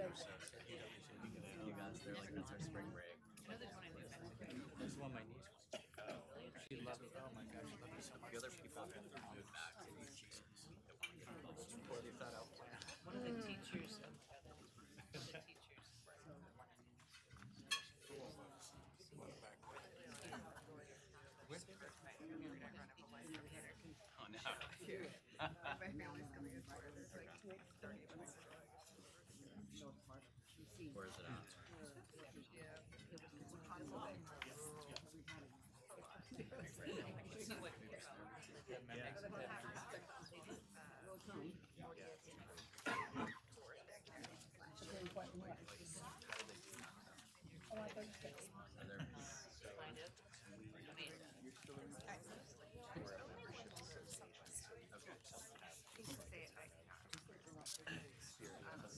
You guys, they're like, that's our spring break. This is my niece go. She loves it. Oh my gosh, she it so much. The other people have moved back to these. Or they thought out plan. One of the teachers of the teachers. Oh no. My family's coming in Florida. There's like thirty of us. Where is it at?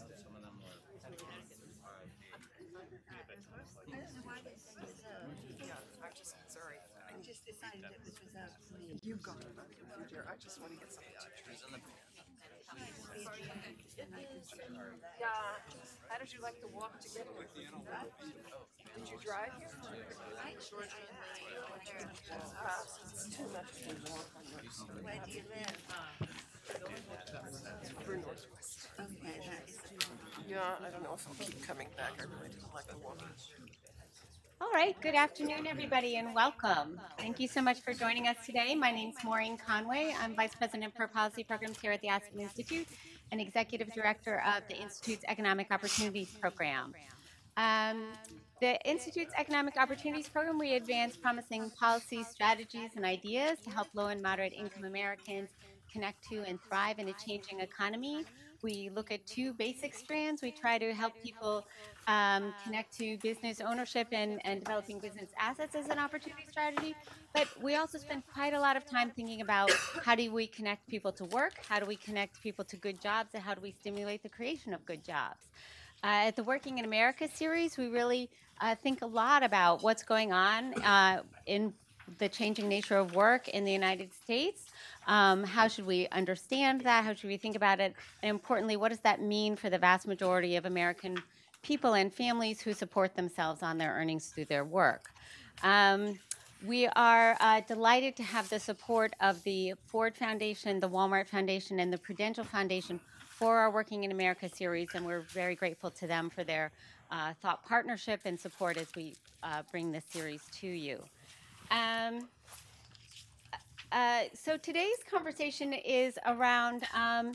Are there some of them were Yeah, I'm just sorry. I just decided that this was a. You've gone about the computer. I just want to get something out. Who's in the Yeah. How did you like the walk together? Did you drive here? It's too much to walk on the- Where do you live? for Northwest. Okay, that is. Yeah, I don't know if I'll keep coming back. I really don't like the walking. All right, good afternoon, everybody, and welcome. Thank you so much for joining us today. My name is Maureen Conway. I'm Vice President for Policy Programs here at the Aspen Institute and Executive Director of the Institute's Economic Opportunities Program. Um, the Institute's Economic Opportunities Program, we advance promising policies, strategies, and ideas to help low and moderate income Americans connect to and thrive in a changing economy. We look at two basic strands. We try to help people um, connect to business ownership and, and developing business assets as an opportunity strategy. But we also spend quite a lot of time thinking about how do we connect people to work, how do we connect people to good jobs, and how do we stimulate the creation of good jobs. Uh, at the Working in America series, we really uh, think a lot about what's going on uh, in the changing nature of work in the United States. Um, how should we understand that? How should we think about it? And importantly, what does that mean for the vast majority of American people and families who support themselves on their earnings through their work? Um, we are uh, delighted to have the support of the Ford Foundation, the Walmart Foundation, and the Prudential Foundation for our Working in America series, and we're very grateful to them for their uh, thought partnership and support as we uh, bring this series to you. Um, uh, so today's conversation is around um,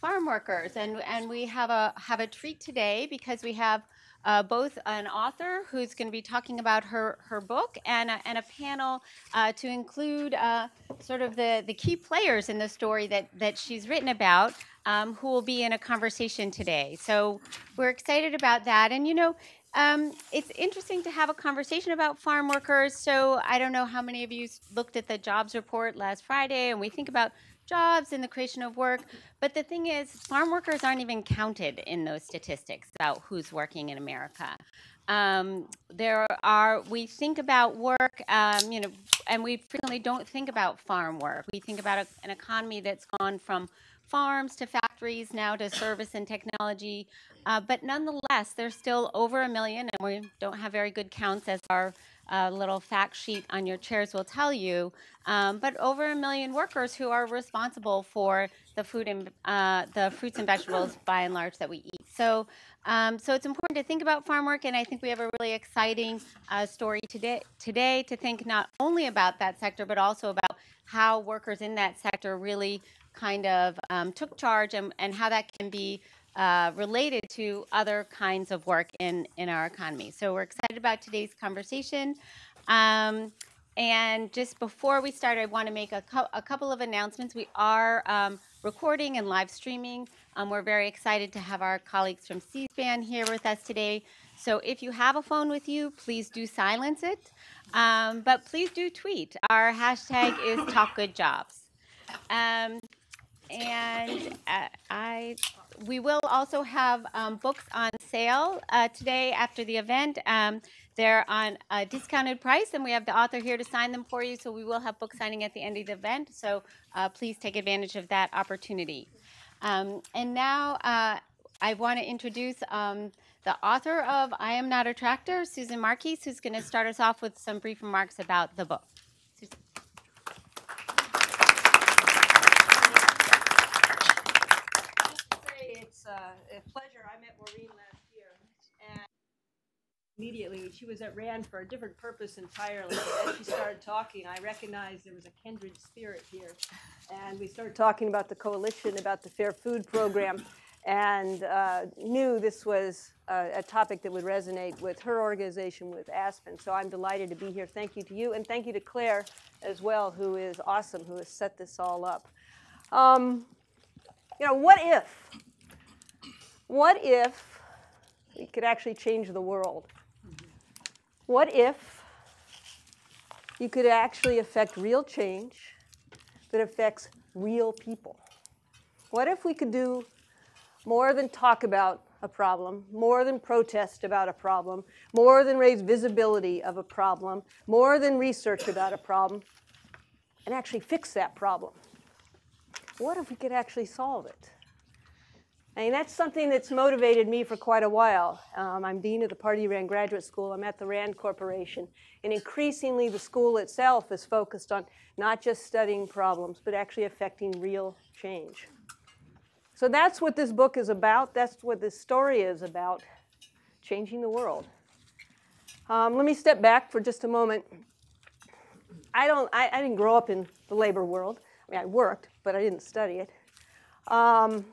farm workers, and and we have a have a treat today because we have uh, both an author who's going to be talking about her her book and a, and a panel uh, to include uh, sort of the the key players in the story that that she's written about. Um, who will be in a conversation today? So we're excited about that, and you know, um, it's interesting to have a conversation about farm workers. So I don't know how many of you looked at the jobs report last Friday, and we think about jobs and the creation of work. But the thing is, farm workers aren't even counted in those statistics about who's working in America. Um, there are we think about work, um, you know, and we frequently don't think about farm work. We think about a, an economy that's gone from farms to factories now to service and technology. Uh, but nonetheless, there's still over a million, and we don't have very good counts as our uh, little fact sheet on your chairs will tell you. Um, but over a million workers who are responsible for the food and uh, the fruits and vegetables by and large that we eat. So, um, so it's important to think about farm work, and I think we have a really exciting uh, story today today to think not only about that sector but also about how workers in that sector really kind of um, took charge and, and how that can be uh, related to other kinds of work in, in our economy. So we're excited about today's conversation. Um, and just before we start, I want to make a, a couple of announcements. We are um, recording and live streaming. Um, we're very excited to have our colleagues from C-SPAN here with us today. So if you have a phone with you, please do silence it. Um, but please do tweet. Our hashtag is TalkGoodJobs. Um, and uh, I, we will also have um, books on sale uh, today after the event. Um, they're on a discounted price, and we have the author here to sign them for you. So we will have book signing at the end of the event. So uh, please take advantage of that opportunity. Um, and now uh, I want to introduce um, the author of I Am Not a Tractor, Susan Marquis, who's going to start us off with some brief remarks about the book. It's uh, a pleasure. I met Maureen last year, and immediately she was at Rand for a different purpose entirely. As she started talking, I recognized there was a kindred spirit here, and we started talking about the coalition, about the Fair Food Program, and uh, knew this was uh, a topic that would resonate with her organization, with Aspen. So I'm delighted to be here. Thank you to you, and thank you to Claire as well, who is awesome, who has set this all up. Um, you know, what if? What if we could actually change the world? What if you could actually affect real change that affects real people? What if we could do more than talk about a problem, more than protest about a problem, more than raise visibility of a problem, more than research about a problem, and actually fix that problem? What if we could actually solve it? I mean, that's something that's motivated me for quite a while. Um, I'm dean of the Pardee Rand Graduate School. I'm at the Rand Corporation. And increasingly, the school itself is focused on not just studying problems, but actually affecting real change. So that's what this book is about. That's what this story is about changing the world. Um, let me step back for just a moment. I, don't, I, I didn't grow up in the labor world. I mean, I worked, but I didn't study it. Um,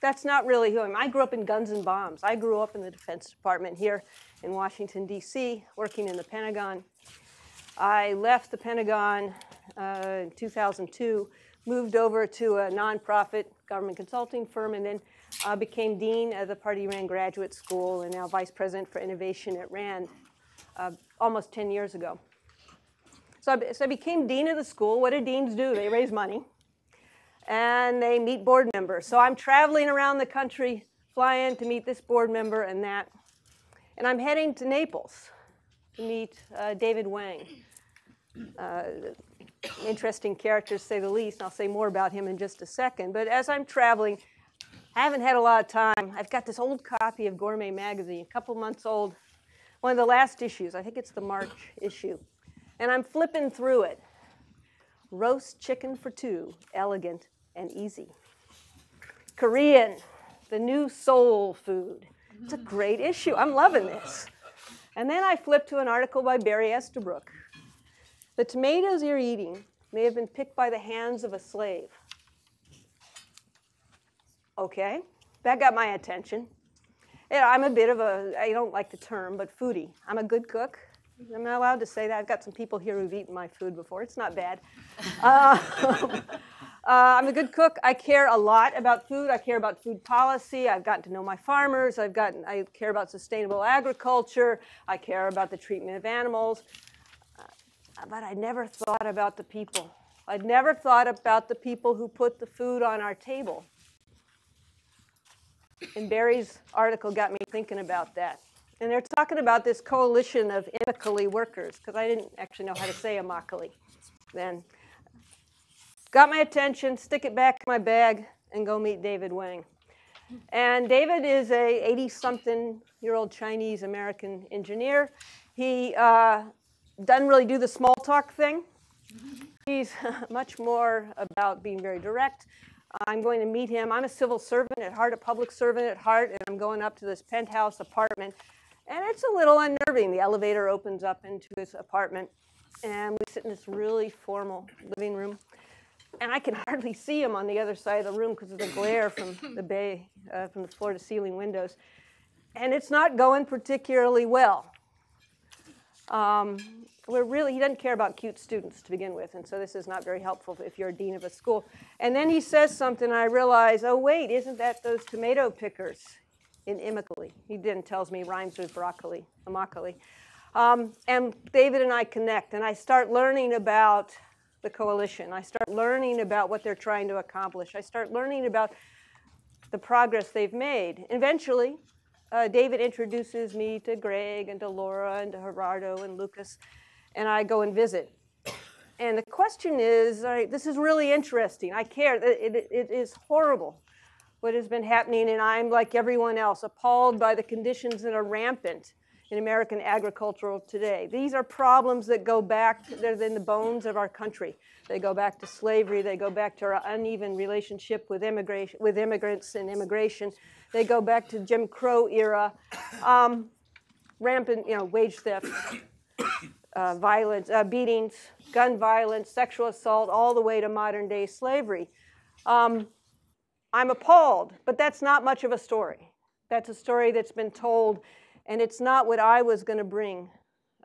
that's not really who I am. I grew up in guns and bombs. I grew up in the Defense Department here in Washington, D.C., working in the Pentagon. I left the Pentagon uh, in 2002, moved over to a nonprofit government consulting firm, and then uh, became dean of the Pardee Rand Graduate School and now vice president for innovation at Rand uh, almost 10 years ago. So I, so I became dean of the school. What do deans do? They raise money and they meet board members. So I'm traveling around the country, flying to meet this board member and that. And I'm heading to Naples to meet uh, David Wang. Uh, interesting character, to say the least. And I'll say more about him in just a second. But as I'm traveling, I haven't had a lot of time. I've got this old copy of Gourmet Magazine, a couple months old, one of the last issues. I think it's the March issue. And I'm flipping through it. Roast chicken for two, elegant and easy. Korean, the new soul food. It's a great issue. I'm loving this. And then I flip to an article by Barry Estabrook. The tomatoes you're eating may have been picked by the hands of a slave. Okay, that got my attention. I'm a bit of a, I don't like the term, but foodie. I'm a good cook. I'm not allowed to say that. I've got some people here who've eaten my food before. It's not bad. Uh, uh, I'm a good cook. I care a lot about food. I care about food policy. I've gotten to know my farmers. I've gotten, I care about sustainable agriculture. I care about the treatment of animals. But I never thought about the people. I'd never thought about the people who put the food on our table. And Barry's article got me thinking about that. And they're talking about this coalition of Immokalee workers, because I didn't actually know how to say Immokalee then. Got my attention, stick it back in my bag, and go meet David Wang. And David is a 80 something year old Chinese American engineer. He uh, doesn't really do the small talk thing. He's much more about being very direct. I'm going to meet him. I'm a civil servant at heart, a public servant at heart, and I'm going up to this penthouse apartment and it's a little unnerving. The elevator opens up into his apartment, and we sit in this really formal living room. And I can hardly see him on the other side of the room because of the glare from the bay, uh, from the floor to ceiling windows. And it's not going particularly well. Um, we're really, he doesn't care about cute students to begin with, and so this is not very helpful if you're a dean of a school. And then he says something, I realize, oh, wait, isn't that those tomato pickers? in Immokalee. He then tells me rhymes with broccoli, Immokalee. Um, and David and I connect, and I start learning about the coalition. I start learning about what they're trying to accomplish. I start learning about the progress they've made. Eventually, uh, David introduces me to Greg and to Laura and to Gerardo and Lucas, and I go and visit. And the question is, this is really interesting. I care. It, it, it is horrible what has been happening, and I'm like everyone else, appalled by the conditions that are rampant in American agricultural today. These are problems that go back, they're in the bones of our country. They go back to slavery, they go back to our uneven relationship with, immigration, with immigrants and immigration, they go back to Jim Crow era, um, rampant, you know, wage theft, uh, violence, uh, beatings, gun violence, sexual assault, all the way to modern day slavery. Um, I'm appalled, but that's not much of a story. That's a story that's been told, and it's not what I was going to bring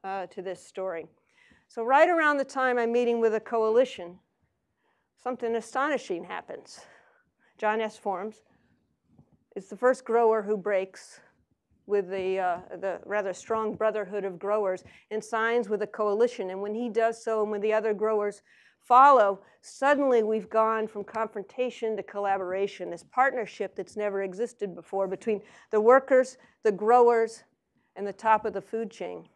uh, to this story. So, right around the time I'm meeting with a coalition, something astonishing happens. Jon Esformes is the first grower who breaks with the, uh, the rather strong brotherhood of growers and signs with a coalition. And when he does so, and when the other growers follow, suddenly we've gone from confrontation to collaboration, this partnership that's never existed before between the workers, the growers, and the top of the food chain.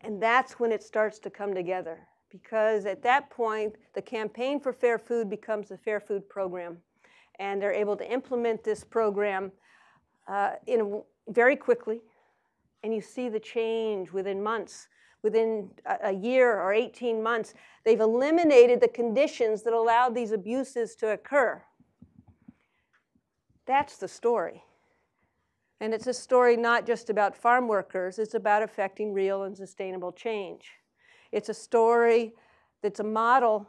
And that's when it starts to come together. Because at that point, the campaign for fair food becomes the fair food program. And they're able to implement this program uh, in a, very quickly. And you see the change within months within a year or 18 months, they've eliminated the conditions that allowed these abuses to occur. That's the story. And it's a story not just about farm workers, it's about affecting real and sustainable change. It's a story that's a model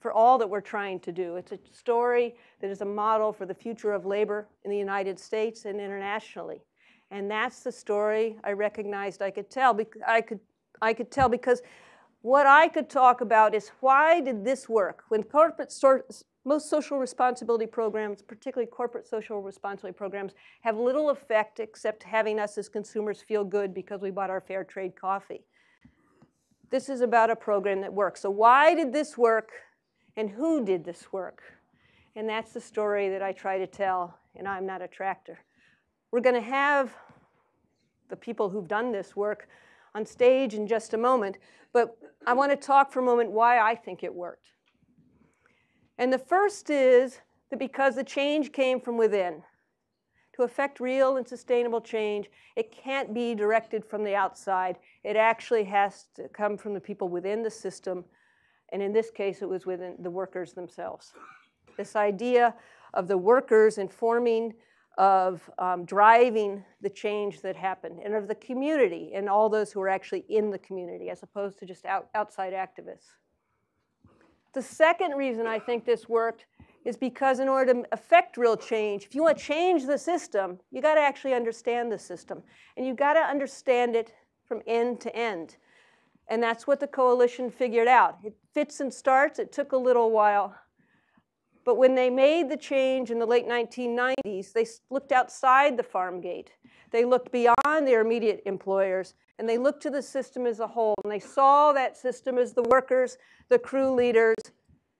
for all that we're trying to do. It's a story that is a model for the future of labor in the United States and internationally. And that's the story I recognized I could tell. I could I could tell because what I could talk about is why did this work? When corporate most social responsibility programs, particularly corporate social responsibility programs, have little effect except having us as consumers feel good because we bought our fair trade coffee. This is about a program that works. So why did this work and who did this work? And that's the story that I try to tell, and I'm not a tractor. We're going to have the people who've done this work on stage in just a moment, but I want to talk for a moment why I think it worked. And the first is that because the change came from within. To affect real and sustainable change, it can't be directed from the outside. It actually has to come from the people within the system. And in this case, it was within the workers themselves. This idea of the workers informing of um, driving the change that happened and of the community and all those who are actually in the community as opposed to just out, outside activists. The second reason I think this worked is because in order to affect real change, if you want to change the system, you got to actually understand the system. And you got to understand it from end to end. And that's what the coalition figured out. It fits and starts. It took a little while. But when they made the change in the late 1990s, they looked outside the farm gate. They looked beyond their immediate employers and they looked to the system as a whole. And they saw that system as the workers, the crew leaders,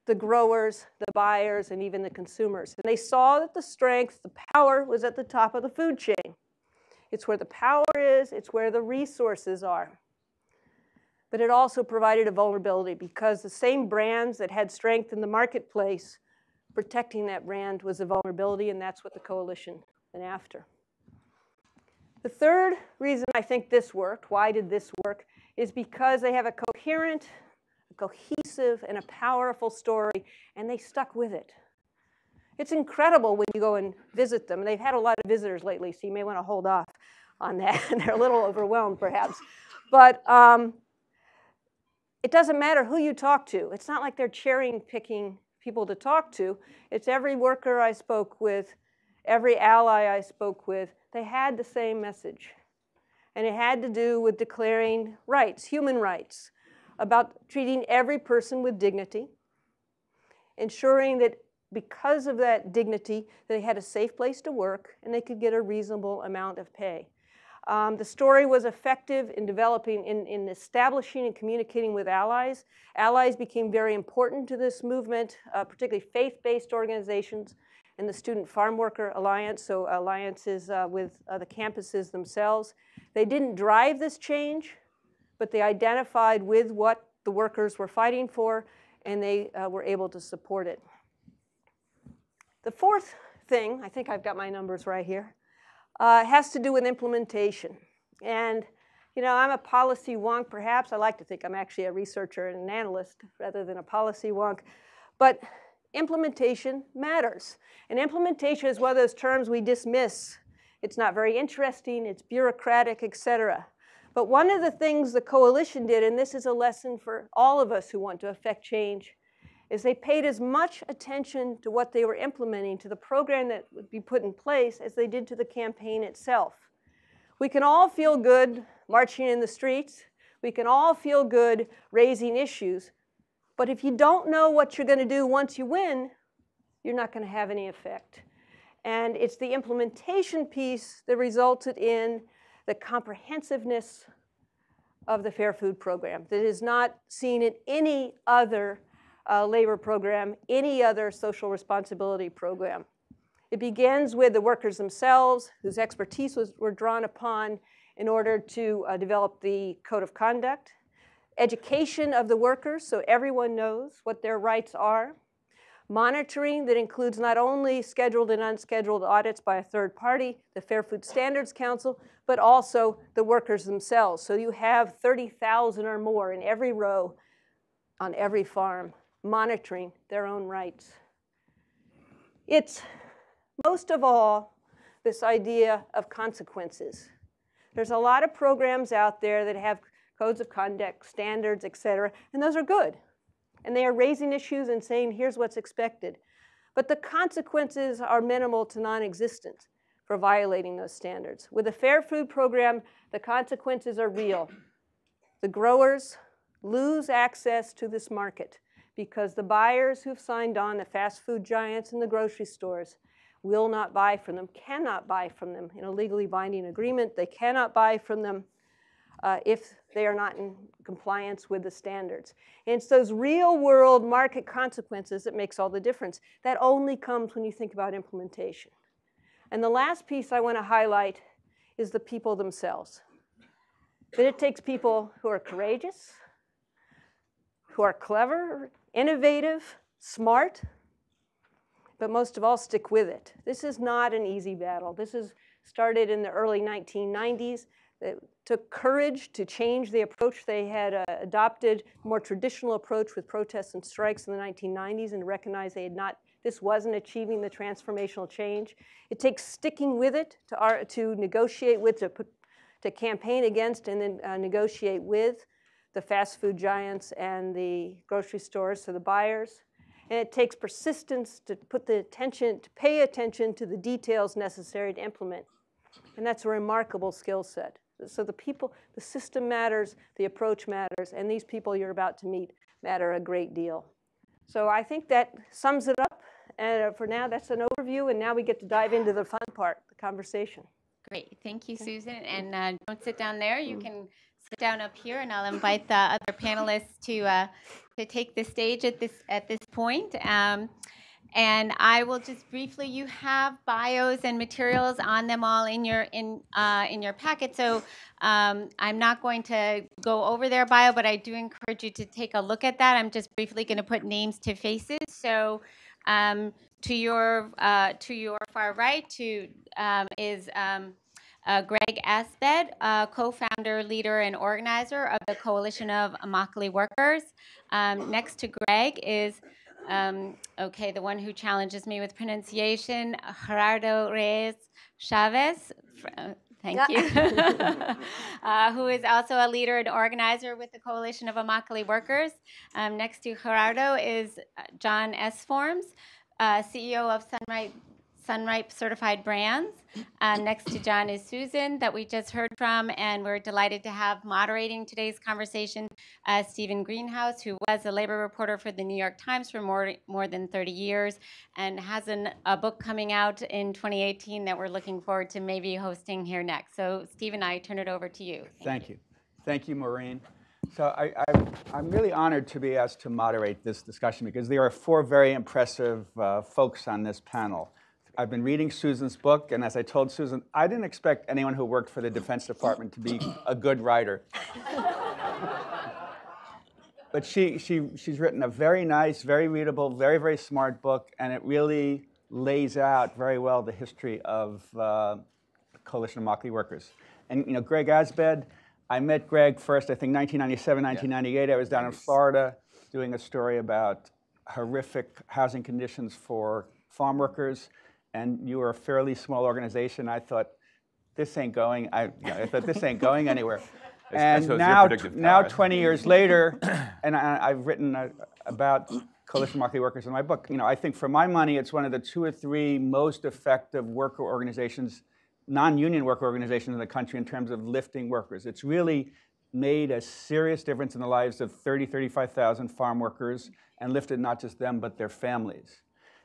the growers, the buyers, and even the consumers. And they saw that the strength, the power was at the top of the food chain. It's where the power is, it's where the resources are. But it also provided a vulnerability because the same brands that had strength in the marketplace protecting that brand was a vulnerability, and that's what the coalition went after. The third reason I think this worked, why did this work, is because they have a coherent, a cohesive, and a powerful story, and they stuck with it. It's incredible when you go and visit them. They've had a lot of visitors lately, so you may want to hold off on that. They're a little overwhelmed, perhaps. But um, it doesn't matter who you talk to. It's not like they're cherry picking people to talk to. It's every worker I spoke with, every ally I spoke with, they had the same message. And it had to do with declaring rights, human rights, about treating every person with dignity, ensuring that because of that dignity, they had a safe place to work and they could get a reasonable amount of pay. Um, the story was effective in developing, in, in establishing and communicating with allies. Allies became very important to this movement, uh, particularly faith-based organizations and the Student Farm Worker Alliance, so alliances uh, with uh, the campuses themselves. They didn't drive this change, but they identified with what the workers were fighting for, and they uh, were able to support it. The fourth thing, I think I've got my numbers right here, uh, has to do with implementation. And, you know, I'm a policy wonk, perhaps. I like to think I'm actually a researcher and an analyst rather than a policy wonk. But implementation matters. And implementation is one of those terms we dismiss. It's not very interesting, it's bureaucratic, et cetera. But one of the things the coalition did, and this is a lesson for all of us who want to affect change, is they paid as much attention to what they were implementing, to the program that would be put in place, as they did to the campaign itself. We can all feel good marching in the streets. We can all feel good raising issues. But if you don't know what you're going to do once you win, you're not going to have any effect. And it's the implementation piece that resulted in the comprehensiveness of the Fair Food Program that is not seen in any other uh, labor program, any other social responsibility program. It begins with the workers themselves, whose expertise was, were drawn upon in order to uh, develop the code of conduct. Education of the workers, so everyone knows what their rights are. Monitoring that includes not only scheduled and unscheduled audits by a third party, the Fair Food Standards Council, but also the workers themselves. So you have 30,000 or more in every row on every farm monitoring their own rights. It's most of all this idea of consequences. There's a lot of programs out there that have codes of conduct, standards, et cetera, and those are good. And they are raising issues and saying, here's what's expected. But the consequences are minimal to non existent for violating those standards. With the Fair Food Program, the consequences are real. The growers lose access to this market because the buyers who've signed on, the fast food giants and the grocery stores, will not buy from them, cannot buy from them in a legally binding agreement. They cannot buy from them uh, if they are not in compliance with the standards. And it's those real world market consequences that makes all the difference. That only comes when you think about implementation. And the last piece I want to highlight is the people themselves. That it takes people who are courageous, who are clever, innovative, smart, but most of all, stick with it. This is not an easy battle. This is started in the early 1990s. It took courage to change the approach they had uh, adopted, more traditional approach with protests and strikes in the 1990s, and recognize they had not. This wasn't achieving the transformational change. It takes sticking with it to, our, to negotiate with, to, put, to campaign against, and then uh, negotiate with the fast food giants and the grocery stores, so the buyers. And it takes persistence to put the attention, to pay attention to the details necessary to implement. And that's a remarkable skill set. So the people, the system matters, the approach matters, and these people you're about to meet matter a great deal. So I think that sums it up. And uh, for now, that's an overview, and now we get to dive into the fun part, the conversation. Great, thank you, Susan. And uh, don't sit down there. You can sit down up here, and I'll invite the other panelists to uh, to take the stage at this at this point. Um, and I will just briefly. You have bios and materials on them all in your in uh, in your packet. So um, I'm not going to go over their bio, but I do encourage you to take a look at that. I'm just briefly going to put names to faces. So. Um, to your uh, to your far right, to um, is um, uh, Greg Asbed, uh, co-founder, leader, and organizer of the Coalition of Immokalee Workers. Um, next to Greg is, um, okay, the one who challenges me with pronunciation, Gerardo Reyes Chavez. Uh, thank you. uh, who is also a leader and organizer with the Coalition of Immokalee Workers. Um, next to Gerardo is uh, Jon Esformes, uh, CEO of Sunright Sunripe Certified Brands. Um, next to John is Susan, that we just heard from, and we're delighted to have moderating today's conversation uh, Stephen Greenhouse, who was a labor reporter for the New York Times for more, more than 30 years and has an, a book coming out in 2018 that we're looking forward to maybe hosting here next. So, Stephen, I turn it over to you. Thank, Thank you. you. Thank you, Maureen. So I, am really honored to be asked to moderate this discussion because there are four very impressive uh, folks on this panel. I've been reading Susan's book, and as I told Susan, I didn't expect anyone who worked for the Defense Department to be a good writer. but she, she, she's written a very nice, very readable, very, very smart book, and it really lays out very well the history of uh, Coalition of Immokalee Workers. And you know, Greg Asbed, I met Greg first, I think 1997, 1998. I was down in Florida doing a story about horrific housing conditions for farm workers, and you were a fairly small organization. I thought, this ain't going. I, yeah, I thought this ain't going anywhere. and shows now, predictive now 20 years later, and I, I've written uh about coalition of Immokalee workers in my book. You know, I think for my money, it's one of the two or three most effective worker organizations, non-union worker organizations in the country in terms of lifting workers. It's really made a serious difference in the lives of 30, 35,000 farm workers and lifted not just them, but their families.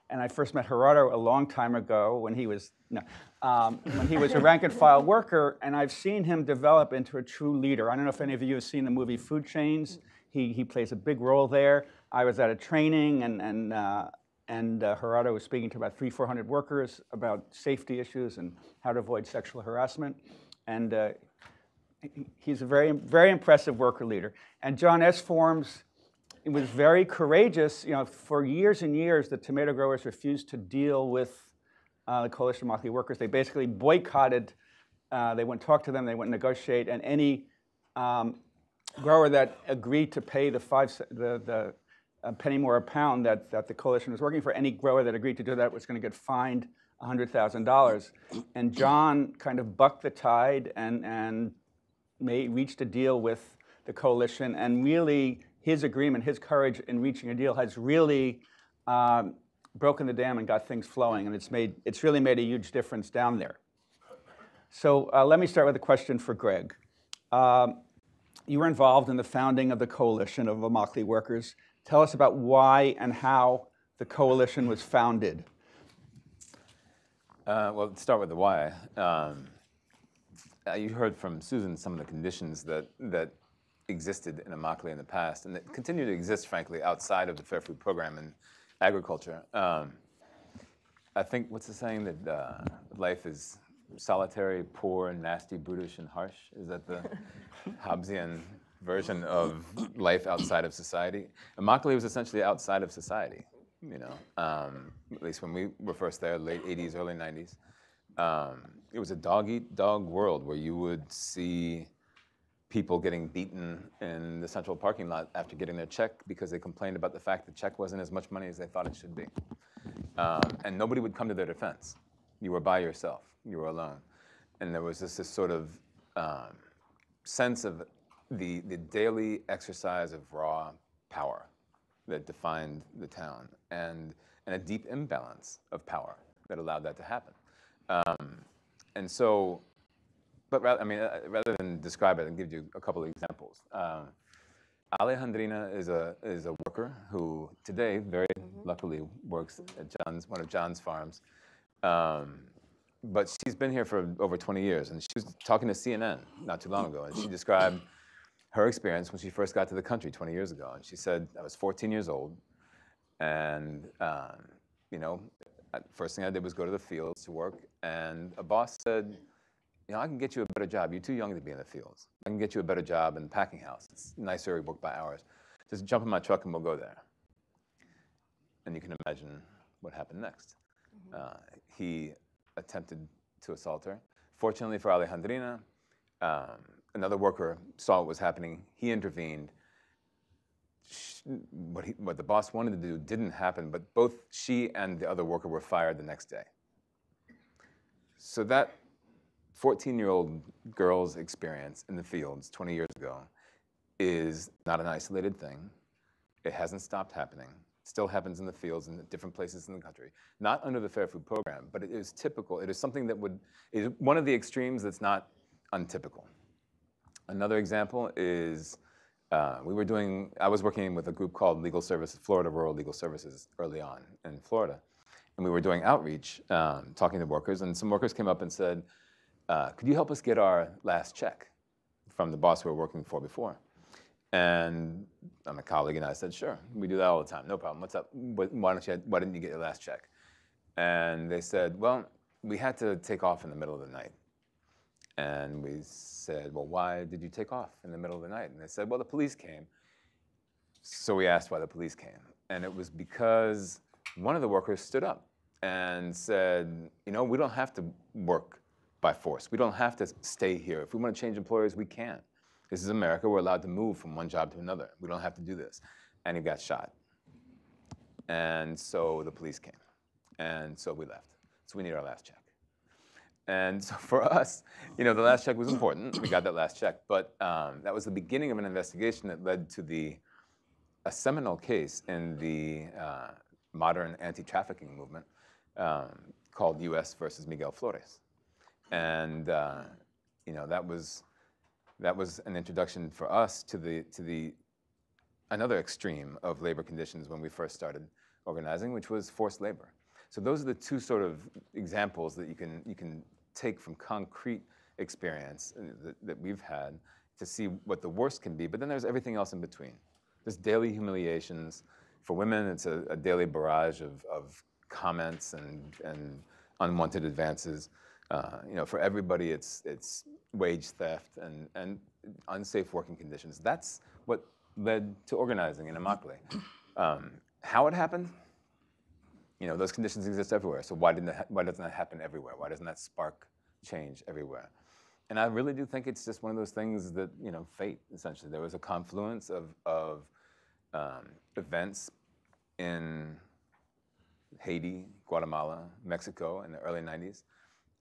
And I first met Gerardo a long time ago when he was no, um, when he was a rank and file worker, and I've seen him develop into a true leader. I don't know if any of you have seen the movie Food Chains. He, he plays a big role there. I was at a training, and and uh, and uh, Gerardo was speaking to about three, four hundred workers about safety issues and how to avoid sexual harassment, and. Uh, He's a very, very impressive worker leader. And Jon Esformes it was very courageous. You know, for years and years, the tomato growers refused to deal with uh, the Coalition of Immokalee Workers. They basically boycotted. Uh, they wouldn't talk to them. They wouldn't negotiate. And any um, grower that agreed to pay the five the the a penny more a pound that, that the coalition was working for, any grower that agreed to do that was going to get fined $100,000. And John kind of bucked the tide and, and made, reached a deal with the coalition, and really his agreement, his courage in reaching a deal has really um, broken the dam and got things flowing, and it's made it's really made a huge difference down there. So uh, let me start with a question for Greg. Um, you were involved in the founding of the coalition of Immokalee workers. Tell us about why and how the coalition was founded. Uh, well, let's start with the why. Um, uh, you heard from Susan some of the conditions that that existed in Immokalee in the past, and that continue to exist, frankly, outside of the Fair Food Program and agriculture. Um, I think what's the saying that uh, life is solitary, poor, nasty, brutish, and harsh? Is that the Hobbesian version of life outside of society? Immokalee was essentially outside of society. You know, um, at least when we were first there, late '80s, early '90s. Um, it was a dog eat dog world where you would see people getting beaten in the central parking lot after getting their check because they complained about the fact the check wasn't as much money as they thought it should be. Um, and nobody would come to their defense. You were by yourself, you were alone. And there was this, this sort of um, sense of the, the daily exercise of raw power that defined the town and, and a deep imbalance of power that allowed that to happen. Um, and so but rather, I mean, uh, rather than describe it and give you a couple of examples, um, Alejandrina is a is a worker who today, very luckily, works at John's one of John's farms. Um, but she's been here for over 20 years, and she was talking to CNN not too long ago, and she described her experience when she first got to the country 20 years ago. And she said, "I was 14 years old, and um, you know, first thing I did was go to the fields to work, and a boss said." You know, I can get you a better job. You're too young to be in the fields. I can get you a better job in the packing house. It's nicer, we work by hours. Just jump in my truck and we'll go there. And you can imagine what happened next. Uh, he attempted to assault her. Fortunately for Alejandrina, um, another worker saw what was happening. He intervened. Sh- What, he, what the boss wanted to do didn't happen, but both she and the other worker were fired the next day. So that 14 year old girl's experience in the fields 20 years ago is not an isolated thing. It hasn't stopped happening. Still happens in the fields in different places in the country. Not under the Fair Food Program, but it is typical. It is something that would, is one of the extremes that's not untypical. Another example is uh, we were doing, I was working with a group called Legal Services, Florida Rural Legal Services early on in Florida. And we were doing outreach, um, talking to workers, and some workers came up and said, uh, could you help us get our last check from the boss we were working for before? And my colleague and I said, sure, we do that all the time, no problem. What's up? Why, don't you, why didn't you get your last check? And they said, well, we had to take off in the middle of the night. And we said, well, why did you take off in the middle of the night? And they said, well, the police came. So we asked why the police came. And it was because one of the workers stood up and said, you know, we don't have to work by force. We don't have to stay here. If we want to change employers, we can. This is America. We're allowed to move from one job to another. We don't have to do this. And he got shot. And so the police came. And so we left. So we need our last check. And so for us, you know, the last check was important. We got that last check. But um, that was the beginning of an investigation that led to the a seminal case in the uh, modern anti-trafficking movement um, called U.S. versus Miguel Flores. And uh, you know, that was that was an introduction for us to the to the another extreme of labor conditions when we first started organizing, which was forced labor. So those are the two sort of examples that you can you can take from concrete experience that, that we've had to see what the worst can be. But then there's everything else in between. There's daily humiliations. For women, it's a, a daily barrage of, of comments and, and unwanted advances. Uh, you know, for everybody, it's, it's wage theft and, and unsafe working conditions. That's what led to organizing in Immokalee. Um, how it happened, you know, those conditions exist everywhere. So why, didn't that, why doesn't that happen everywhere? Why doesn't that spark change everywhere? And I really do think it's just one of those things that, you know, fate, essentially. There was a confluence of, of um, events in Haiti, Guatemala, Mexico in the early 90s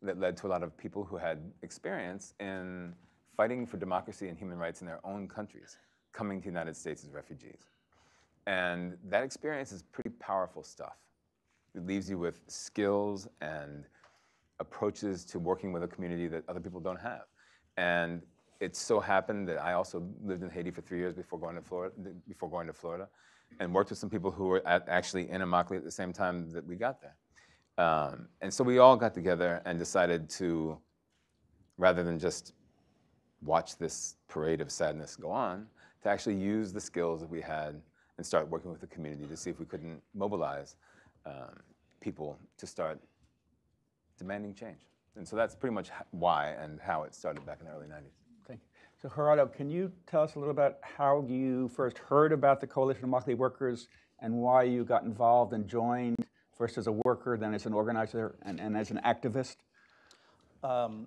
that led to a lot of people who had experience in fighting for democracy and human rights in their own countries, coming to the United States as refugees. And that experience is pretty powerful stuff. It leaves you with skills and approaches to working with a community that other people don't have. And it so happened that I also lived in Haiti for three years before going to Florida, before going to Florida and worked with some people who were at, actually in Immokalee at the same time that we got there. Um, and so we all got together and decided to, rather than just watch this parade of sadness go on, to actually use the skills that we had and start working with the community to see if we couldn't mobilize um, people to start demanding change. And so that's pretty much why and how it started back in the early 90s. Thank you. So Gerardo, can you tell us a little about how you first heard about the Coalition of Immokalee Workers and why you got involved and joined first as a worker, then as an organizer, and, and as an activist? Um,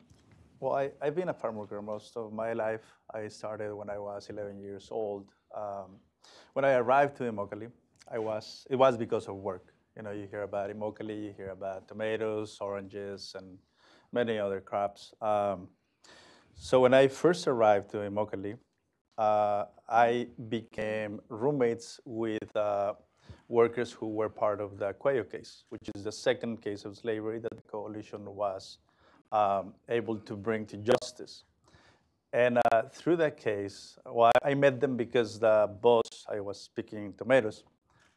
well, I, I've been a farm worker most of my life. I started when I was 11 years old. Um, when I arrived to Immokalee, I was, it was because of work. You know, you hear about Immokalee, you hear about tomatoes, oranges, and many other crops. Um, so when I first arrived to Immokalee, uh, I became roommates with uh, workers who were part of the Cuello case, which is the second case of slavery that the coalition was um, able to bring to justice. And uh, through that case, well, I met them because the boss, I was picking tomatoes,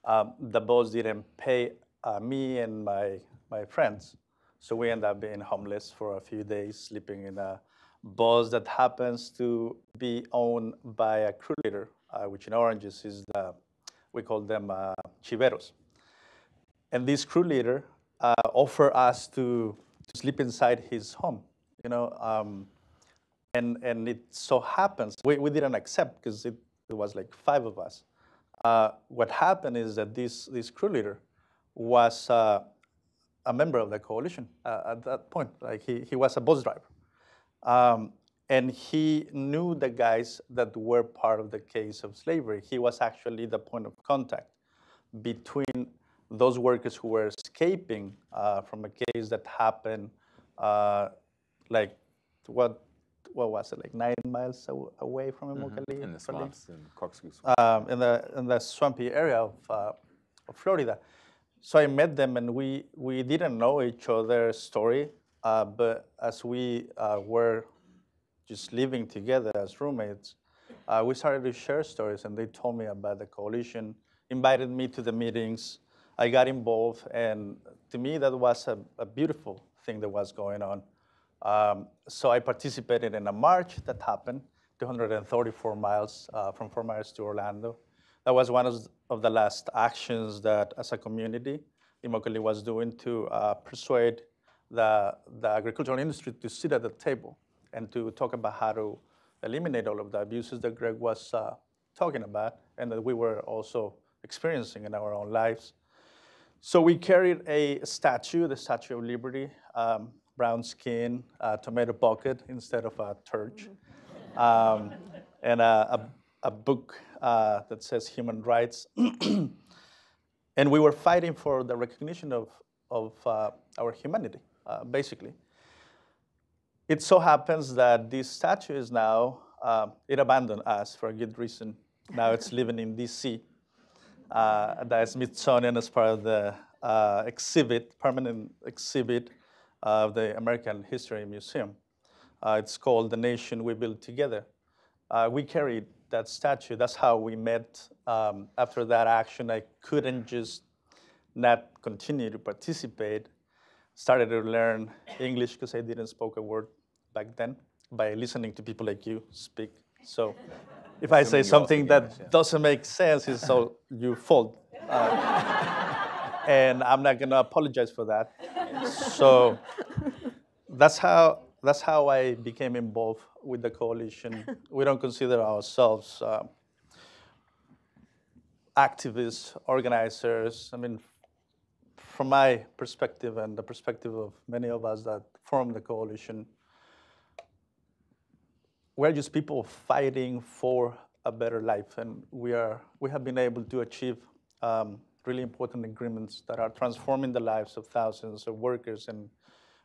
um, the boss didn't pay uh, me and my, my friends. So we ended up being homeless for a few days, sleeping in a bus that happens to be owned by a crew leader, uh, which in Oranges is the, we call them uh, chiveros. And this crew leader uh, offered us to, to sleep inside his home, you know, um, and, and it so happens, we, we didn't accept because it, it was like five of us. Uh, what happened is that this, this crew leader was uh, a member of the coalition uh, at that point. Like he, he was a bus driver. Um, and he knew the guys that were part of the case of slavery. He was actually the point of contact between those workers who were escaping uh, from a case that happened uh, like what what was it like nine miles away from Immokalee? Mm-hmm. In the swamps, in Corkscrew swamp. Um, in the in the swampy area of, uh, of Florida. So I met them, and we we didn't know each other's story, uh, but as we uh, were just living together as roommates, uh, we started to share stories, and they told me about the coalition, invited me to the meetings. I got involved, and to me, that was a, a beautiful thing that was going on. Um, so I participated in a march that happened, 234 miles uh, from Fort Myers to Orlando. That was one of, of the last actions that, as a community, Immokalee was doing to uh, persuade the, the agricultural industry to sit at the table and to talk about how to eliminate all of the abuses that Greg was uh, talking about and that we were also experiencing in our own lives. So we carried a statue, the Statue of Liberty, um, brown skin, uh, tomato bucket instead of a church, um, and a, a, a book uh, that says human rights. and we were fighting for the recognition of, of uh, our humanity, uh, basically. It so happens that this statue is now, uh, it abandoned us for a good reason. Now it's living in DC uh, Smithsonian as part of the uh, exhibit, permanent exhibit of the American History Museum. Uh, it's called The Nation We Built Together. Uh, we carried that statue. That's how we met. Um, after that action, I couldn't just not continue to participate. Started to learn English because I didn't speak a word back then by listening to people like you speak. So if I say Assuming you all something that English, yeah. doesn't make sense, it's all your fault. Uh, and I'm not gonna apologize for that. So that's how that's how I became involved with the coalition. We don't consider ourselves uh, activists, organizers. I mean, from my perspective and the perspective of many of us that form the coalition, we're just people fighting for a better life, and we are we have been able to achieve um, really important agreements that are transforming the lives of thousands of workers, and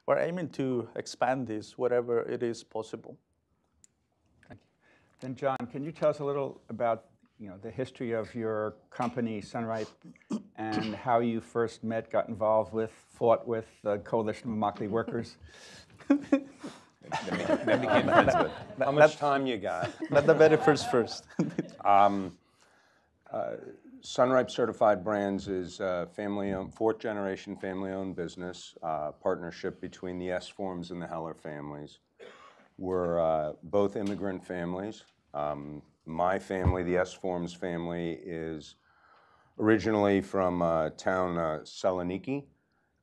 we're aiming to expand this wherever it is possible. Thank you. Then, Jon, can you tell us a little about you know the history of your company, Sunripe, and how you first met, got involved with, fought with the Coalition of Immokalee Workers? Then became friends with. How much time you got? Not the very first first. Um, uh, Sunripe Certified Brands is a family-owned, fourth-generation family-owned business, uh, partnership between the Esformes and the Heller families. We're uh, both immigrant families. Um, My family, the Esformes family, is originally from uh, town uh, Saloniki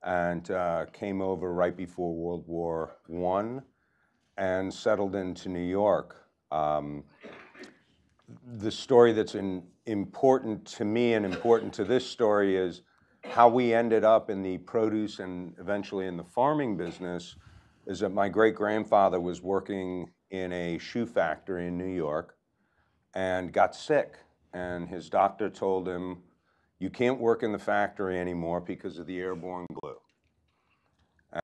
and uh, came over right before World War I and settled into New York. Um, the story that's in, important to me and important to this story is how we ended up in the produce and eventually in the farming business is that my great grandfather was working in a shoe factory in New York and got sick. And his doctor told him, You can't work in the factory anymore because of the airborne glue.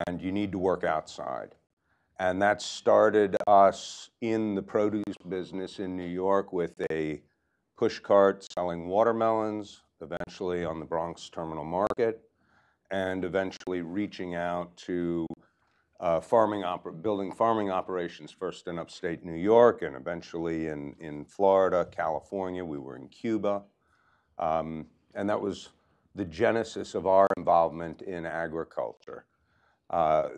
And you need to work outside. And that started us in the produce business in New York with a push cart selling watermelons, eventually on the Bronx Terminal Market, and eventually reaching out to uh, farming building farming operations first in upstate New York and eventually in, in Florida, California. We were in Cuba. Um, and that was the genesis of our involvement in agriculture. Uh,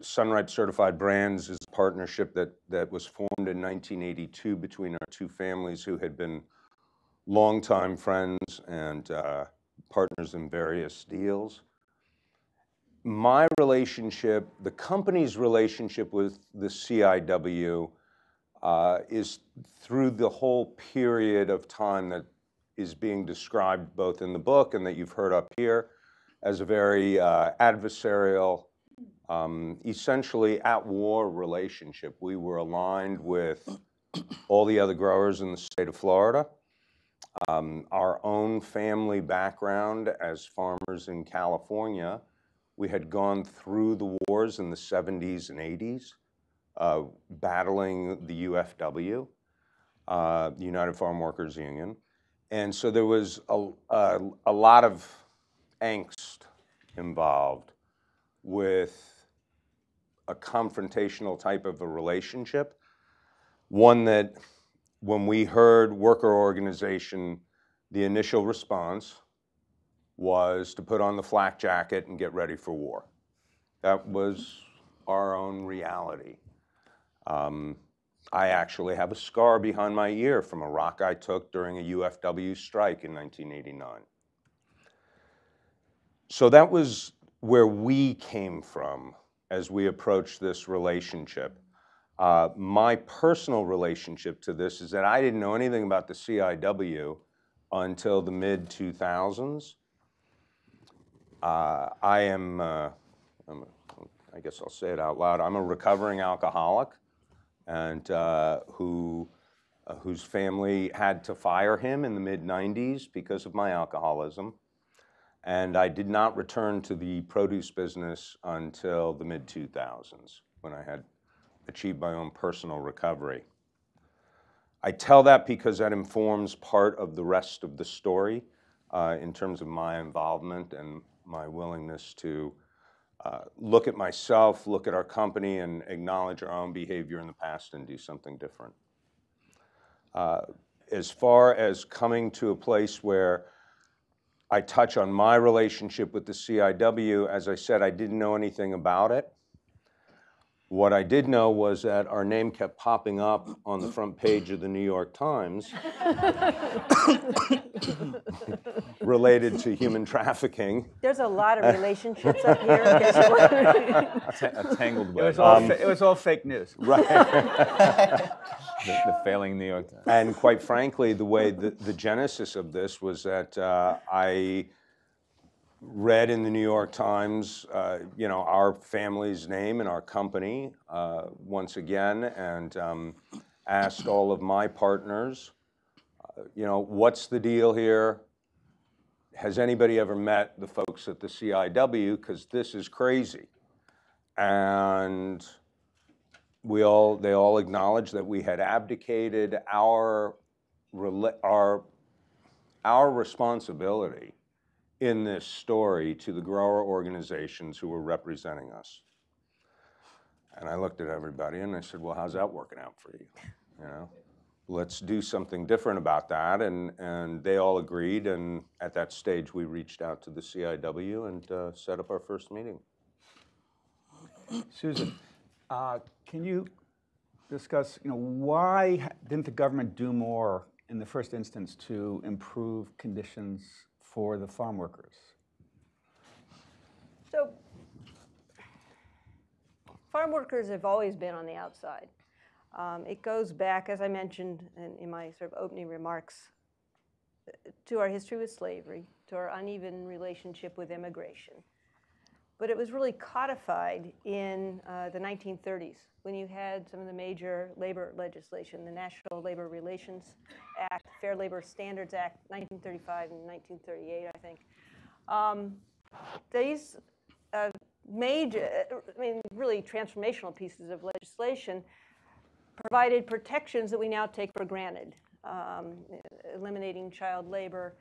Certified Brands is a partnership that, that was formed in 1982 between our two families who had been longtime friends and uh, partners in various deals. My relationship, the company's relationship with the CIW uh, is through the whole period of time that is being described both in the book and that you've heard up here as a very uh, adversarial, um, essentially at war relationship. We were aligned with all the other growers in the state of Florida. Um, our own family background as farmers in California, we had gone through the wars in the 70s and 80s, uh, battling the UFW, uh, United Farm Workers Union. And so there was a, a, a lot of angst involved with a confrontational type of a relationship. One that, when we heard worker organization, the initial response was to put on the flak jacket and get ready for war. That was our own reality. Um, I actually have a scar behind my ear from a rock I took during a UFW strike in 1989. So that was where we came from as we approached this relationship. Uh, my personal relationship to this is that I didn't know anything about the CIW until the mid 2000s. Uh, I am, uh, I guess I'll say it out loud, I'm a recovering alcoholic and uh, who, uh, whose family had to fire him in the mid 90s because of my alcoholism. And I did not return to the produce business until the mid 2000s when I had achieved my own personal recovery. I tell that because that informs part of the rest of the story uh, in terms of my involvement and my willingness to uh, look at myself, look at our company, and acknowledge our own behavior in the past and do something different. Uh, as far as coming to a place where I touch on my relationship with the CIW, as I said, I didn't know anything about it. What I did know was that our name kept popping up on the front page of the New York Times related to human trafficking. There's a lot of relationships up here. in case you're. A, ta- a tangled It web. was all, Um, fa- it was all fake news. Right. the, the failing New York Times. and quite frankly, the way the, the genesis of this was that uh, I read in the New York Times, uh, you know, our family's name and our company uh, once again, and um, asked all of my partners, uh, you know, what's the deal here? Has anybody ever met the folks at the CIW? Because this is crazy. And we all, they all acknowledged that we had abdicated our, our, our responsibility in this story to the grower organizations who were representing us. And I looked at everybody and I said, well, how's that working out for you? You know, let's do something different about that. And, and they all agreed. And at that stage, we reached out to the CIW and uh, set up our first meeting. Susan, uh, can you discuss, you know, why didn't the government do more in the first instance to improve conditions for the farm workers? So farm workers have always been on the outside. Um, it goes back, as I mentioned in, in my sort of opening remarks, to our history with slavery, to our uneven relationship with immigration. But it was really codified in uh, the 1930s when you had some of the major labor legislation, the National Labor Relations Act, Fair Labor Standards Act, 1935 and 1938, I think. Um, these uh, major, I mean, really transformational pieces of legislation provided protections that we now take for granted, um, eliminating child labor,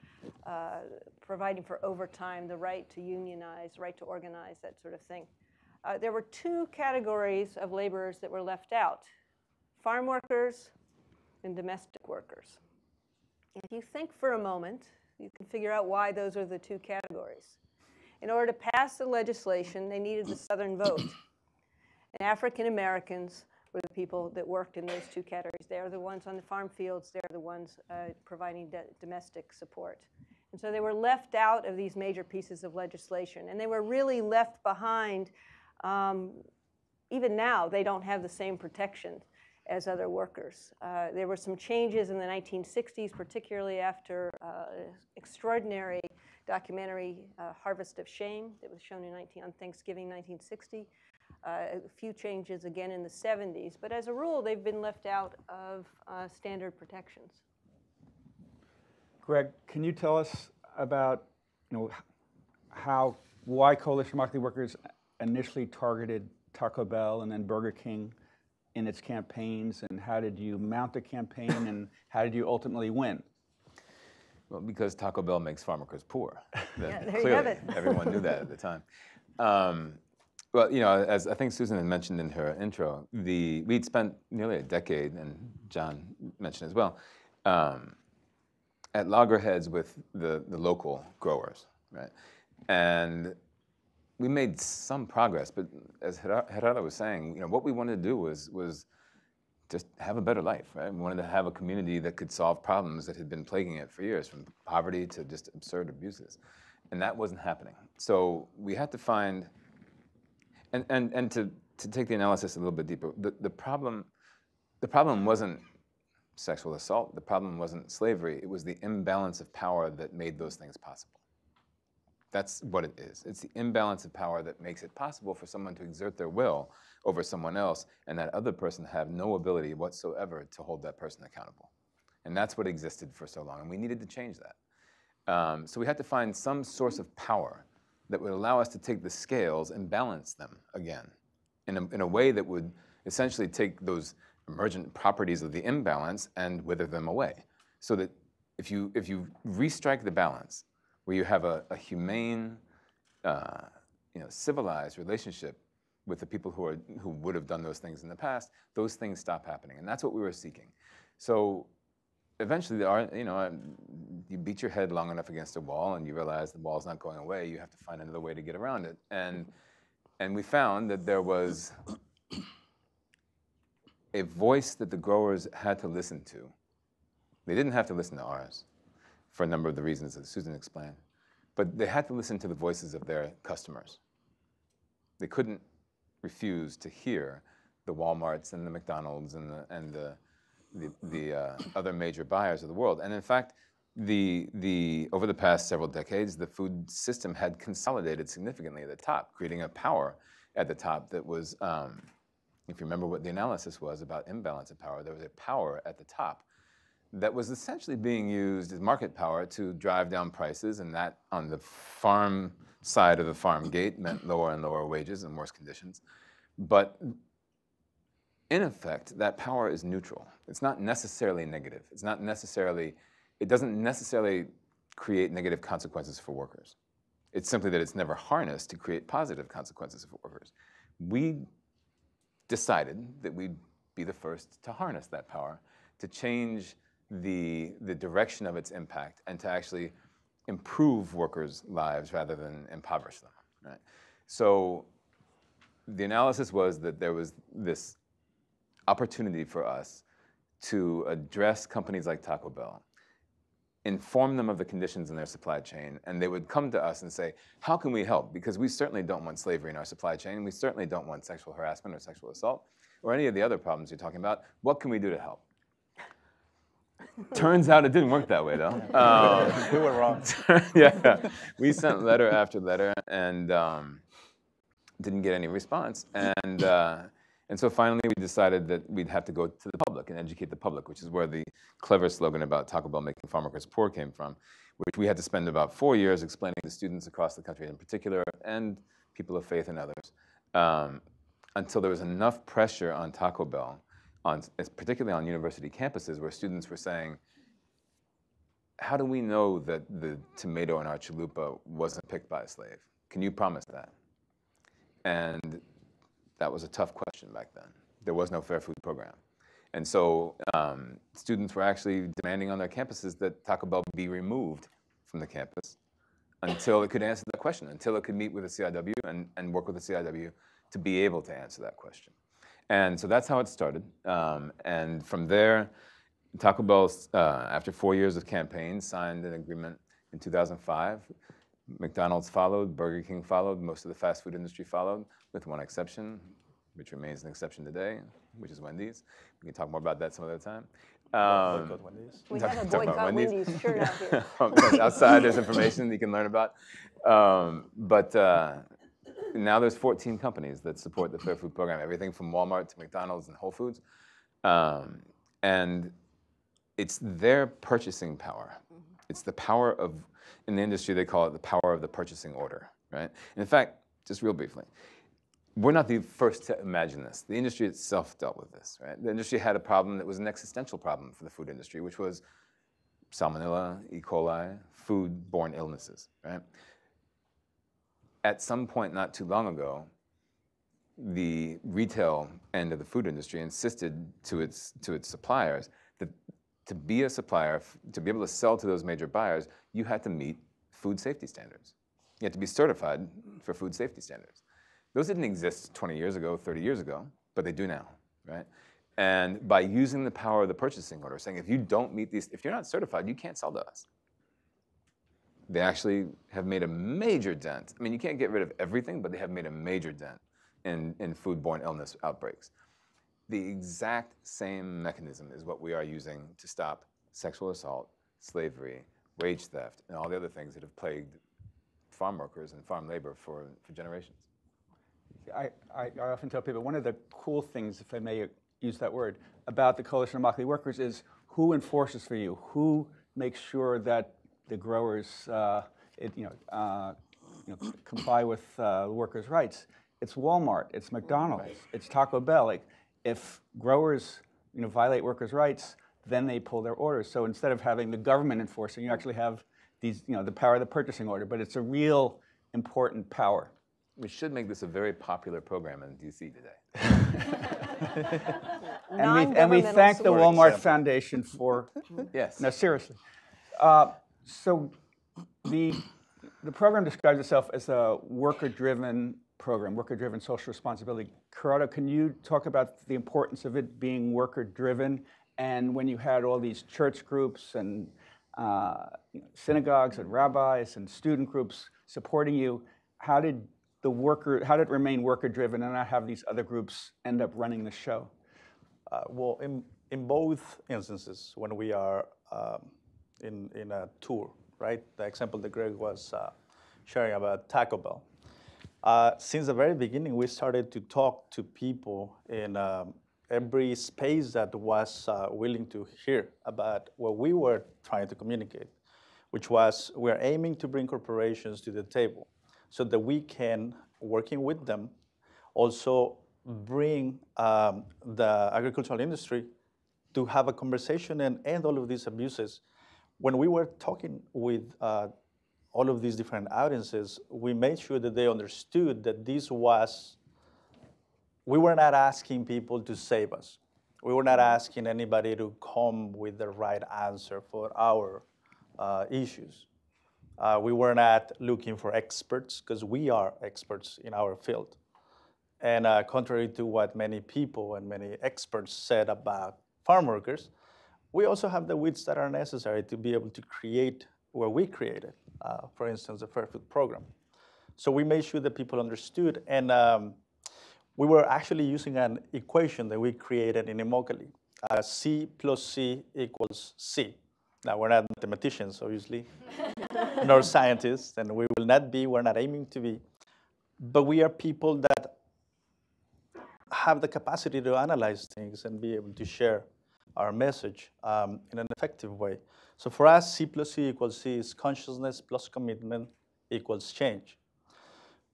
uh, providing for overtime, the right to unionize, right to organize, that sort of thing. Uh, there were two categories of laborers that were left out farm workers and domestic workers. If you think for a moment, you can figure out why those are the two categories. In order to pass the legislation, they needed the Southern vote. And African Americans were the people that worked in those two categories. They are the ones on the farm fields, they're the ones uh, providing domestic support. And so they were left out of these major pieces of legislation. And they were really left behind. Um, even now, they don't have the same protection as other workers. Uh, there were some changes in the 1960s, particularly after uh, extraordinary documentary uh, Harvest of Shame that was shown in 19, on Thanksgiving 1960. Uh, a few changes again in the 70s, but as a rule, they've been left out of uh, standard protections. Greg, can you tell us about, you know, how, why Coalition Immokalee Workers initially targeted Taco Bell and then Burger King in its campaigns, and how did you mount the campaign, and how did you ultimately win? Well, because Taco Bell makes farm workers poor. That- there you clearly, have it. everyone knew that at the time. Um, well, you know, as I think Susan had mentioned in her intro, the we'd spent nearly a decade, and Jon mentioned as well, um, at loggerheads with the, the local growers, right? And we made some progress, but as Gerardo was saying, you know, what we wanted to do was was just have a better life, right? We wanted to have a community that could solve problems that had been plaguing it for years, from poverty to just absurd abuses. And that wasn't happening. So we had to find, and, and, and to, to take the analysis a little bit deeper, the, the, problem, the problem wasn't sexual assault, the problem wasn't slavery, it was the imbalance of power that made those things possible. That's what it is. It's the imbalance of power that makes it possible for someone to exert their will over someone else and that other person have no ability whatsoever to hold that person accountable. And that's what existed for so long, and we needed to change that. Um, so we had to find some source of power that would allow us to take the scales and balance them again in a, in a way that would essentially take those emergent properties of the imbalance and wither them away. So that if you, if you restrike the balance, where you have a, a humane, uh, you know, civilized relationship with the people who, are, who would have done those things in the past, those things stop happening. And that's what we were seeking. So eventually, are, you know, um, you beat your head long enough against a wall and you realize the wall's not going away, you have to find another way to get around it. And, and we found that there was a voice that the growers had to listen to. They didn't have to listen to ours for a number of the reasons that Susan explained, but they had to listen to the voices of their customers. They couldn't refuse to hear the Walmarts and the McDonald's and the, and the, the, the uh, other major buyers of the world. And in fact, the, the, over the past several decades, the food system had consolidated significantly at the top, creating a power at the top that was, um, if you remember what the analysis was about imbalance of power, there was a power at the top that was essentially being used as market power to drive down prices, and that on the farm side of the farm gate meant lower and lower wages and worse conditions. But in effect, that power is neutral. It's not necessarily negative. It's not necessarily, it doesn't necessarily create negative consequences for workers. It's simply that it's never harnessed to create positive consequences for workers. We decided that we'd be the first to harness that power, to change the, the direction of its impact and to actually improve workers' lives rather than impoverish them. Right? So the analysis was that there was this opportunity for us to address companies like Taco Bell, inform them of the conditions in their supply chain, and they would come to us and say, how can we help? Because we certainly don't want slavery in our supply chain, we certainly don't want sexual harassment or sexual assault, or any of the other problems you're talking about. What can we do to help? Turns out it didn't work that way, though. Um, we were wrong. yeah, we sent letter after letter and um, didn't get any response. And uh, and so finally, we decided that we'd have to go to the public and educate the public, which is where the clever slogan about Taco Bell making farm workers poor came from, which we had to spend about four years explaining to students across the country in particular and people of faith and others, um, until there was enough pressure on Taco Bell on, particularly on university campuses, where students were saying, how do we know that the tomato in our chalupa wasn't picked by a slave? Can you promise that? And that was a tough question back then. There was no fair food program. And so um, students were actually demanding on their campuses that Taco Bell be removed from the campus until it could answer that question, until it could meet with the CIW and, and work with the CIW to be able to answer that question. And so that's how it started. Um, and from there, Taco Bell, uh, after four years of campaign, signed an agreement in 2005. McDonald's followed, Burger King followed, most of the fast food industry followed, with one exception, which remains an exception today, which is Wendy's. We can talk more about that some other time. Um, Wendy's. We talk- have a talk about boycott Wendy's shirt out here. Outside, there's information you can learn about. Um, but uh, now there's 14 companies that support the Fair Food Program, everything from Walmart to McDonald's and Whole Foods. Um, and it's their purchasing power. It's the power of, in the industry, they call it the power of the purchasing order, right? And in fact, just real briefly, we're not the first to imagine this. The industry itself dealt with this, right? The industry had a problem that was an existential problem for the food industry, which was salmonella, E. coli, food-borne illnesses, right? At some point not too long ago, the retail end of the food industry insisted to its, to its suppliers that to be a supplier, to be able to sell to those major buyers, you had to meet food safety standards. You had to be certified for food safety standards. Those didn't exist 20 years ago, 30 years ago, but they do now, right? And by using the power of the purchasing order, saying if you don't meet these, if you're not certified, you can't sell to us. They actually have made a major dent. I mean, you can't get rid of everything, but they have made a major dent in, in foodborne illness outbreaks. The exact same mechanism is what we are using to stop sexual assault, slavery, wage theft, and all the other things that have plagued farm workers and farm labor for, for generations. I, I, I often tell people one of the cool things, if I may use that word, about the Coalition of Immokalee Workers is who enforces for you, who makes sure that the growers, uh, it, you know, uh, you know, comply with uh, workers' rights. It's Walmart, it's McDonald's, it's Taco Bell. Like, if growers, you know, violate workers' rights, then they pull their orders. So instead of having the government enforcing, you actually have these, you know, the power of the purchasing order. But it's a real important power. We should make this a very popular program in DC today. and, we, and we thank the Walmart Foundation for. yes. No, seriously. Uh, so the the program describes itself as a worker-driven program, worker-driven social responsibility. Gerardo, can you talk about the importance of it being worker-driven? And when you had all these church groups and uh, synagogues and rabbis and student groups supporting you, how did the worker, how did it remain worker-driven and not have these other groups end up running the show? Uh, well, in, in both instances, when we are um, in, in a tour, right? The example that Greg was uh, sharing about Taco Bell. Uh, since the very beginning, we started to talk to people in um, every space that was uh, willing to hear about what we were trying to communicate, which was we're aiming to bring corporations to the table so that we can, working with them, also bring um, the agricultural industry to have a conversation and end all of these abuses when we were talking with uh, all of these different audiences, we made sure that they understood that this was, we were not asking people to save us. We were not asking anybody to come with the right answer for our uh, issues. Uh, we were not looking for experts because we are experts in our field. And uh, contrary to what many people and many experts said about farm workers, we also have the wits that are necessary to be able to create what we created, uh, for instance, the Fair Food Program. So we made sure that people understood, and um, we were actually using an equation that we created in Immokalee. Uh, C plus C equals C. Now, we're not mathematicians, obviously, nor scientists, and we will not be, we're not aiming to be, but we are people that have the capacity to analyze things and be able to share our message um, in an effective way. So for us, C plus C equals C is consciousness plus commitment equals change.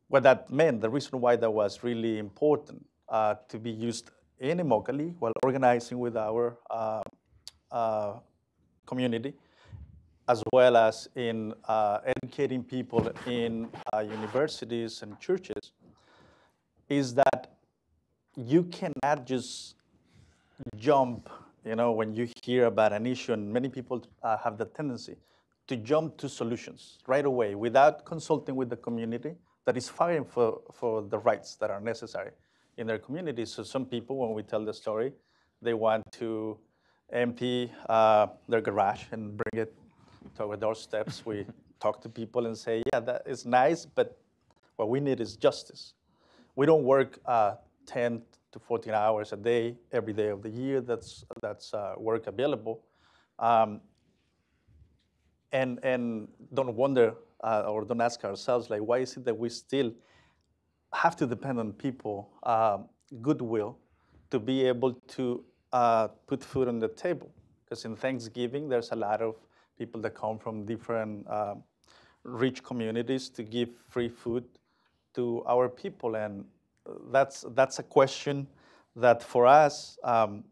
What that meant, the reason why that was really important uh, to be used in Immokalee while organizing with our uh, uh, community, as well as in uh, educating people in uh, universities and churches, is that you cannot just jump you know, when you hear about an issue, and many people uh, have the tendency to jump to solutions right away without consulting with the community that is fighting for, for the rights that are necessary in their community. So some people, when we tell the story, they want to empty uh, their garage and bring it to our doorsteps. we talk to people and say, yeah, that is nice, but what we need is justice. We don't work uh, 10, to 14 hours a day, every day of the year. That's that's uh, work available, um, and and don't wonder uh, or don't ask ourselves like, why is it that we still have to depend on people um, goodwill to be able to uh, put food on the table? Because in Thanksgiving, there's a lot of people that come from different um, rich communities to give free food to our people and that's that's a question that for us, um,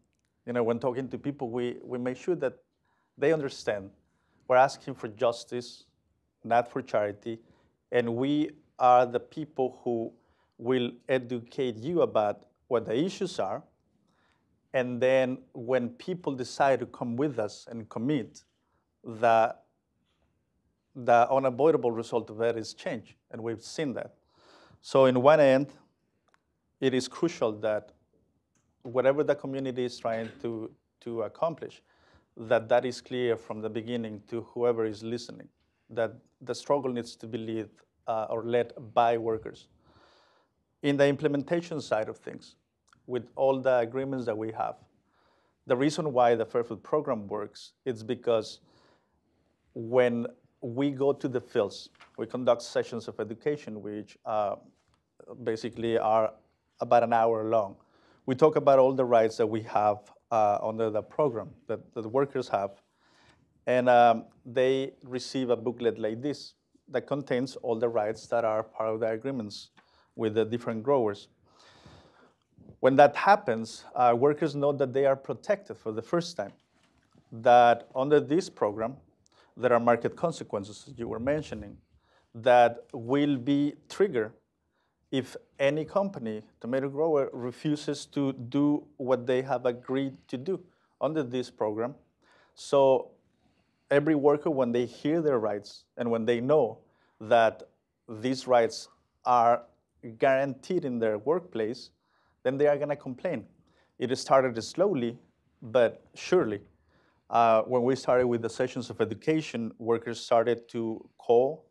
you know, when talking to people, we we make sure that they understand we're asking for justice, not for charity, and we are the people who will educate you about what the issues are. And then when people decide to come with us and commit, the, the unavoidable result of that is change. And we've seen that. So in one end, it is crucial that whatever the community is trying to, to accomplish, that that is clear from the beginning to whoever is listening, that the struggle needs to be led uh, or led by workers. In the implementation side of things, with all the agreements that we have, the reason why the Fair Food Program works is because when we go to the fields. We conduct sessions of education, which uh, basically are about an hour long. We talk about all the rights that we have uh, under the program that, that the workers have. And um, they receive a booklet like this that contains all the rights that are part of the agreements with the different growers. When that happens, uh, workers know that they are protected for the first time. That under this program, there are market consequences, as you were mentioning, that will be triggered if any company, tomato grower, refuses to do what they have agreed to do under this program. So every worker, when they hear their rights and when they know that these rights are guaranteed in their workplace, then they are going to complain. It started slowly, but surely. Uh, when we started with the sessions of education, workers started to call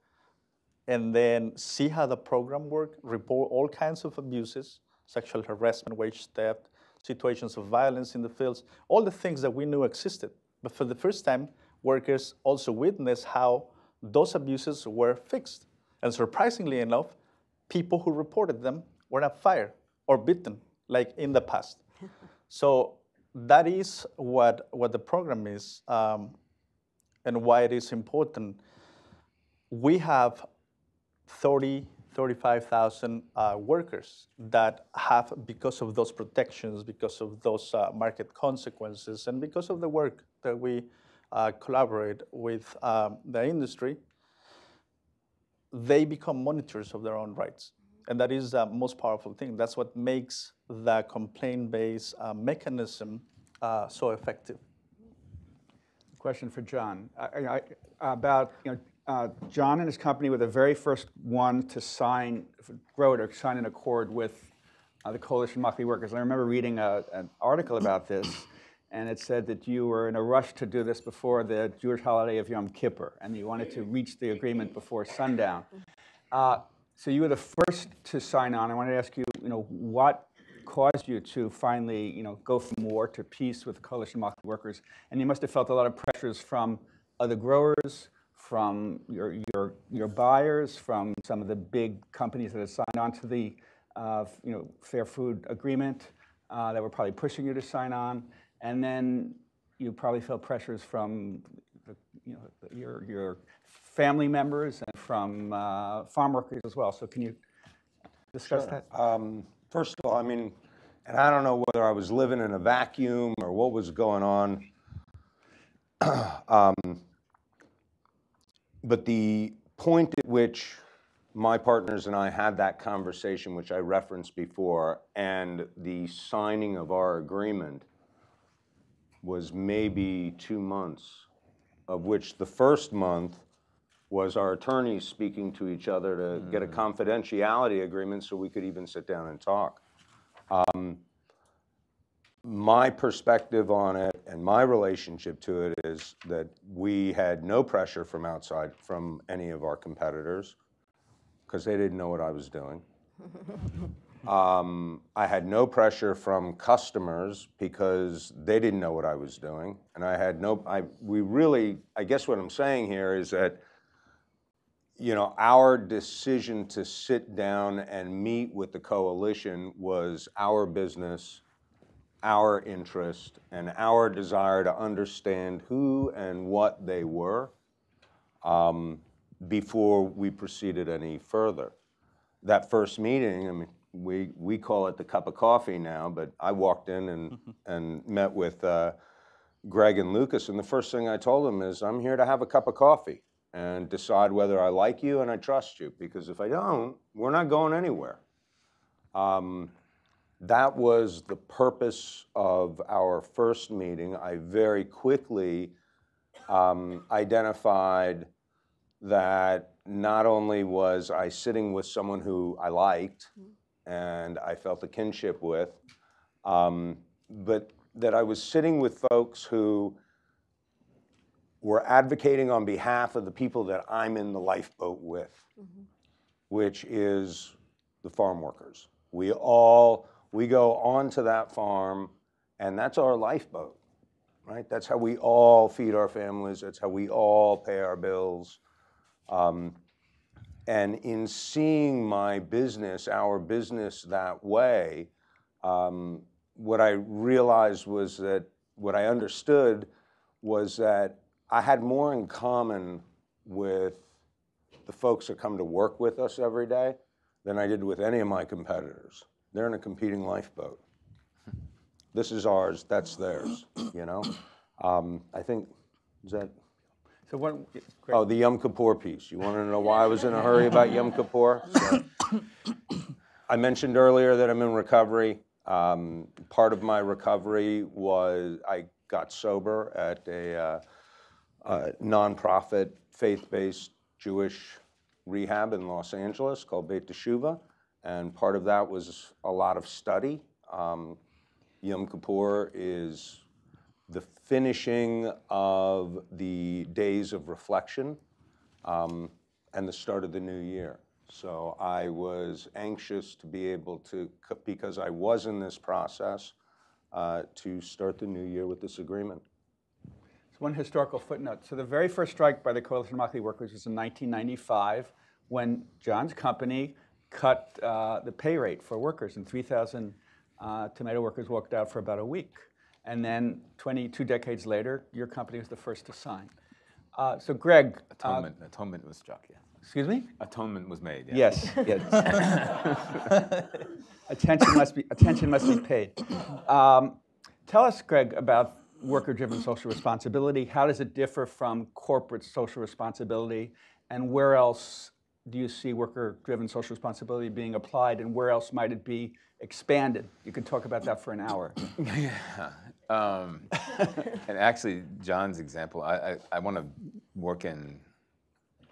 and then see how the program worked, report all kinds of abuses, sexual harassment, wage theft, situations of violence in the fields, all the things that we knew existed. But for the first time, workers also witnessed how those abuses were fixed. And surprisingly enough, people who reported them were not fired or beaten like in the past. so that is what, what the program is um, and why it is important. We have 30, 35,000 uh, workers that have, because of those protections, because of those uh, market consequences, and because of the work that we uh, collaborate with um, the industry, they become monitors of their own rights. And that is the most powerful thing. That's what makes the complaint-based uh, mechanism uh, so effective. Question for Jon I, I, about you know uh, Jon and his company were the very first one to sign, grow to sign an accord with uh, the Coalition Immokalee Workers. I remember reading a, an article about this, and it said that you were in a rush to do this before the Jewish holiday of Yom Kippur, and you wanted to reach the agreement before sundown. Uh, so you were the first to sign on. I wanted to ask you, you know, what caused you to finally, you know, go from war to peace with the Coalition Immokalee Workers? And you must have felt a lot of pressures from other growers, from your, your, your buyers, from some of the big companies that have signed on to the uh, you know, Fair Food Agreement uh, that were probably pushing you to sign on. And then you probably felt pressures from the, you know, your, your family members and from uh, farm workers as well. So can you discuss Sure. that? Um, First of all, I mean, and I don't know whether I was living in a vacuum or what was going on. Um, But the point at which my partners and I had that conversation, which I referenced before, and the signing of our agreement was maybe two months, of which the first month was our attorneys speaking to each other to get a confidentiality agreement so we could even sit down and talk. Um, My perspective on it and my relationship to it is that we had no pressure from outside, from any of our competitors, because they didn't know what I was doing. Um, I had no pressure from customers because they didn't know what I was doing. And I had no, I, we really, I guess what I'm saying here is that, you know, our decision to sit down and meet with the coalition was our business, our interest, and our desire to understand who and what they were um, before we proceeded any further. That first meeting, I mean, we, we call it the cup of coffee now, but I walked in and, and met with uh, Greg and Lucas, and the first thing I told them is, I'm here to have a cup of coffee and decide whether I like you and I trust you, because if I don't, we're not going anywhere. Um, that was the purpose of our first meeting. I very quickly um, identified that not only was I sitting with someone who I liked and I felt a kinship with, um, but that I was sitting with folks who were advocating on behalf of the people that I'm in the lifeboat with, which is the farm workers. We all, we go onto that farm, and that's our lifeboat, right? That's how we all feed our families. That's how we all pay our bills. Um, and in seeing my business, our business that way, um, what I realized was that what I understood was that I had more in common with the folks that come to work with us every day than I did with any of my competitors. They're in a competing lifeboat. This is ours, that's theirs, you know? Um, I think, is that, So what, oh, the Yom Kippur piece. You want to know why I was in a hurry about Yom Kippur? So, I mentioned earlier that I'm in recovery. Um, part of my recovery was I got sober at a, uh, a nonprofit, faith-based Jewish rehab in Los Angeles called Beit Teshuva, and part of that was a lot of study. Um, Yom Kippur is the finishing of the days of reflection um, and the start of the new year. So I was anxious to be able to, because I was in this process, uh, to start the new year with this agreement. So one historical footnote. So the very first strike by the Coalition of Immokalee Workers was in 1995 when Jon's company cut uh, the pay rate for workers, and 3,000 uh, tomato workers walked out for about a week. And then 22 decades later, your company was the first to sign. Uh, so Greg, uh, Atonement, atonement was struck, yeah. excuse me? Atonement was made, yeah. Yes, yes. attention must be attention must be paid. Um, tell us, Greg, about worker-driven social responsibility. How does it differ from corporate social responsibility, and where else do you see worker-driven social responsibility being applied, and where else might it be expanded? You could talk about that for an hour. yeah. Um, and actually, Jon's example, I, I, I want to work in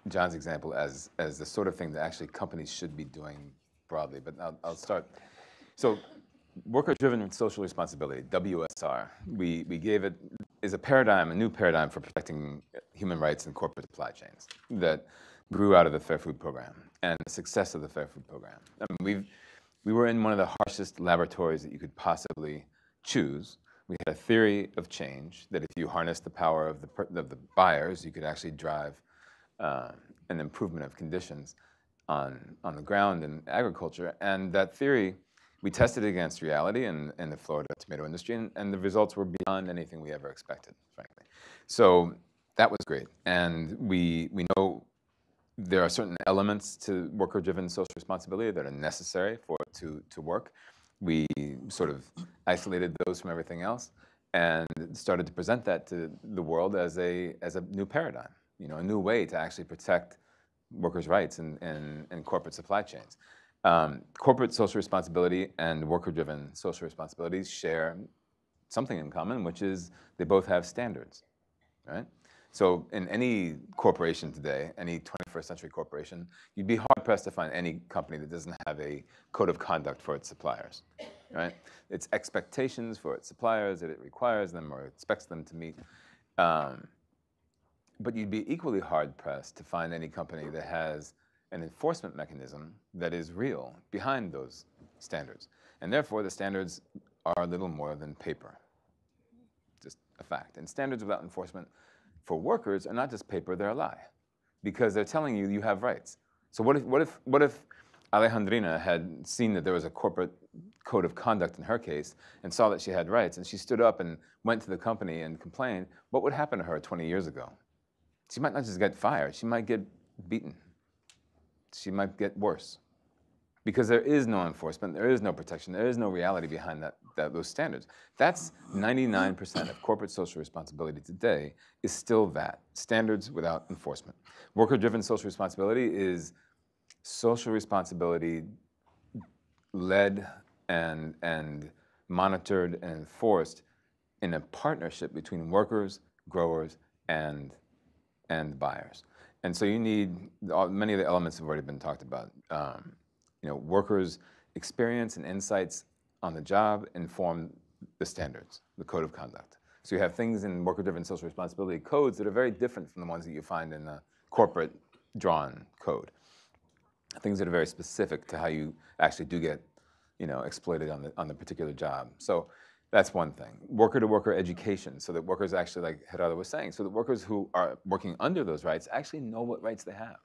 Jon's example as, as the sort of thing that actually companies should be doing broadly. But I'll, I'll start. So, worker-driven social responsibility (WSR), we, we gave it is a paradigm, a new paradigm for protecting human rights in corporate supply chains that grew out of the Fair Food Program and the success of the Fair Food Program. I mean, we've we were in one of the harshest laboratories that you could possibly choose. We had a theory of change that if you harness the power of the, of the buyers, you could actually drive uh, an improvement of conditions on, on the ground in agriculture. And that theory, we tested it against reality in, in the Florida tomato industry, and, and the results were beyond anything we ever expected, frankly. So that was great. And we, we know there are certain elements to worker-driven social responsibility that are necessary for it to, to work. We sort of isolated those from everything else and started to present that to the world as a, as a new paradigm, you know, a new way to actually protect workers' rights and, in, in corporate supply chains. Um, corporate social responsibility and worker-driven social responsibilities share something in common, which is they both have standards, right? So in any corporation today, any 21st century corporation, you'd be hard pressed to find any company that doesn't have a code of conduct for its suppliers, right? It's expectations for its suppliers that it requires them or expects them to meet. Um, but you'd be equally hard pressed to find any company that has an enforcement mechanism that is real behind those standards. And therefore, the standards are little more than paper. Just a fact. And standards without enforcement for workers are not just paper, they're a lie. Because they're telling you you have rights. So what if, what if, what if Alejandrina had seen that there was a corporate code of conduct in her case and saw that she had rights and she stood up and went to the company and complained, what would happen to her 20 years ago? She might not just get fired, she might get beaten. She might get worse. Because there is no enforcement, there is no protection, there is no reality behind that, that those standards. That's 99% of corporate social responsibility today is still that, standards without enforcement. Worker-driven social responsibility is social responsibility led and, and monitored and enforced in a partnership between workers, growers, and, and buyers. And so you need, many of the elements have already been talked about. Um, you know, workers' experience and insights on the job inform the standards, the code of conduct. So you have things in worker-driven social responsibility codes that are very different from the ones that you find in the corporate drawn code. Things that are very specific to how you actually do get, you know, exploited on the on the particular job. So that's one thing. Worker-to-worker education, so that workers actually, like Gerardo was saying, so that workers who are working under those rights actually know what rights they have.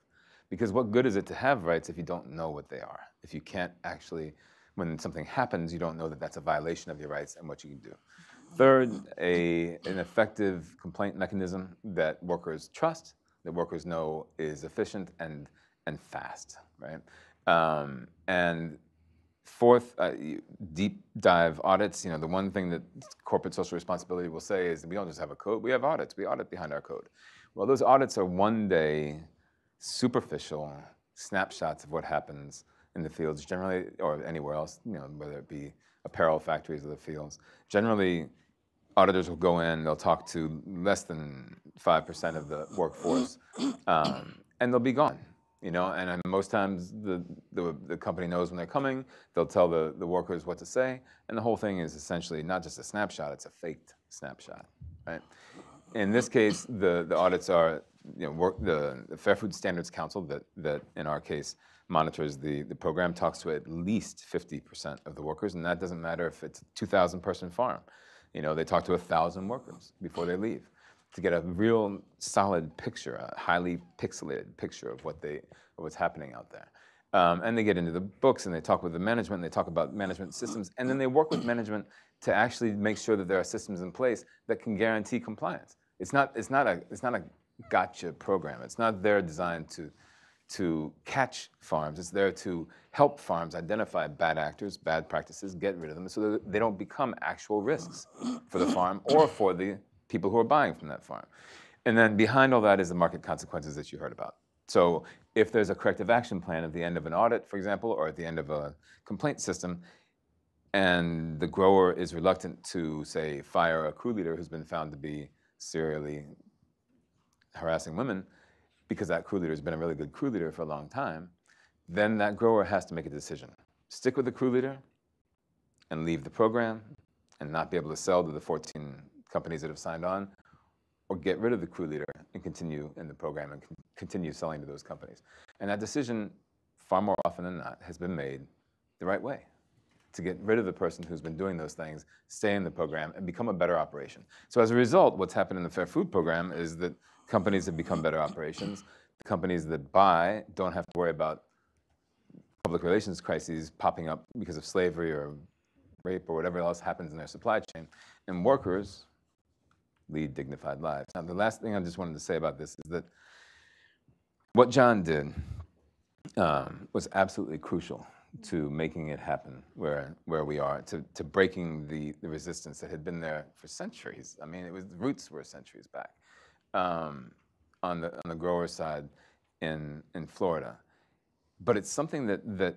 Because what good is it to have rights if you don't know what they are? If you can't actually, when something happens, you don't know that that's a violation of your rights and what you can do. Third, a, an effective complaint mechanism that workers trust, that workers know is efficient and, and fast, right? Um, and fourth, uh, deep dive audits. You know, the one thing that corporate social responsibility will say is that we don't just have a code, we have audits. We audit behind our code. Well, those audits are one day superficial snapshots of what happens in the fields, generally, or anywhere else, you know, whether it be apparel factories or the fields. Generally, auditors will go in, they'll talk to less than 5% of the workforce, um, and they'll be gone. You know, and, most times the, the, the company knows when they're coming, they'll tell the, the workers what to say, and the whole thing is essentially not just a snapshot, it's a faked snapshot, right? In this case, the, the audits are, you know, work, the, the Fair Food Standards Council that, that in our case monitors the, the program talks to at least 50% of the workers, and that doesn't matter if it's a 2,000 person farm. You know, they talk to 1,000 workers before they leave to get a real solid picture, a highly pixelated picture of what they, of what's happening out there. Um, and they get into the books and they talk with the management, and they talk about management systems, and then they work with management to actually make sure that there are systems in place that can guarantee compliance. It's not, it's not, a, it's not a gotcha program. It's not there designed to, to catch farms. It's there to help farms identify bad actors, bad practices, get rid of them so that they don't become actual risks for the farm or for the people who are buying from that farm. And then behind all that is the market consequences that you heard about. So if there's a corrective action plan at the end of an audit, for example, or at the end of a complaint system, and the grower is reluctant to, say, fire a crew leader who's been found to be serially harassing women, because that crew leader has been a really good crew leader for a long time, then that grower has to make a decision. Stick with the crew leader and leave the program and not be able to sell to the 14 companies that have signed on, or get rid of the crew leader and continue in the program and con- continue selling to those companies. And that decision, far more often than not, has been made the right way to get rid of the person who's been doing those things, stay in the program, and become a better operation. So as a result, what's happened in the Fair Food Program is that companies have become better operations. The companies that buy don't have to worry about public relations crises popping up because of slavery or rape or whatever else happens in their supply chain. And workers lead dignified lives. Now, the last thing I just wanted to say about this is that what Jon did um, was absolutely crucial to making it happen where, where we are, to, to breaking the, the resistance that had been there for centuries. I mean, it was, the roots were centuries back um, on, the, on the grower side in, in Florida. But it's something that, that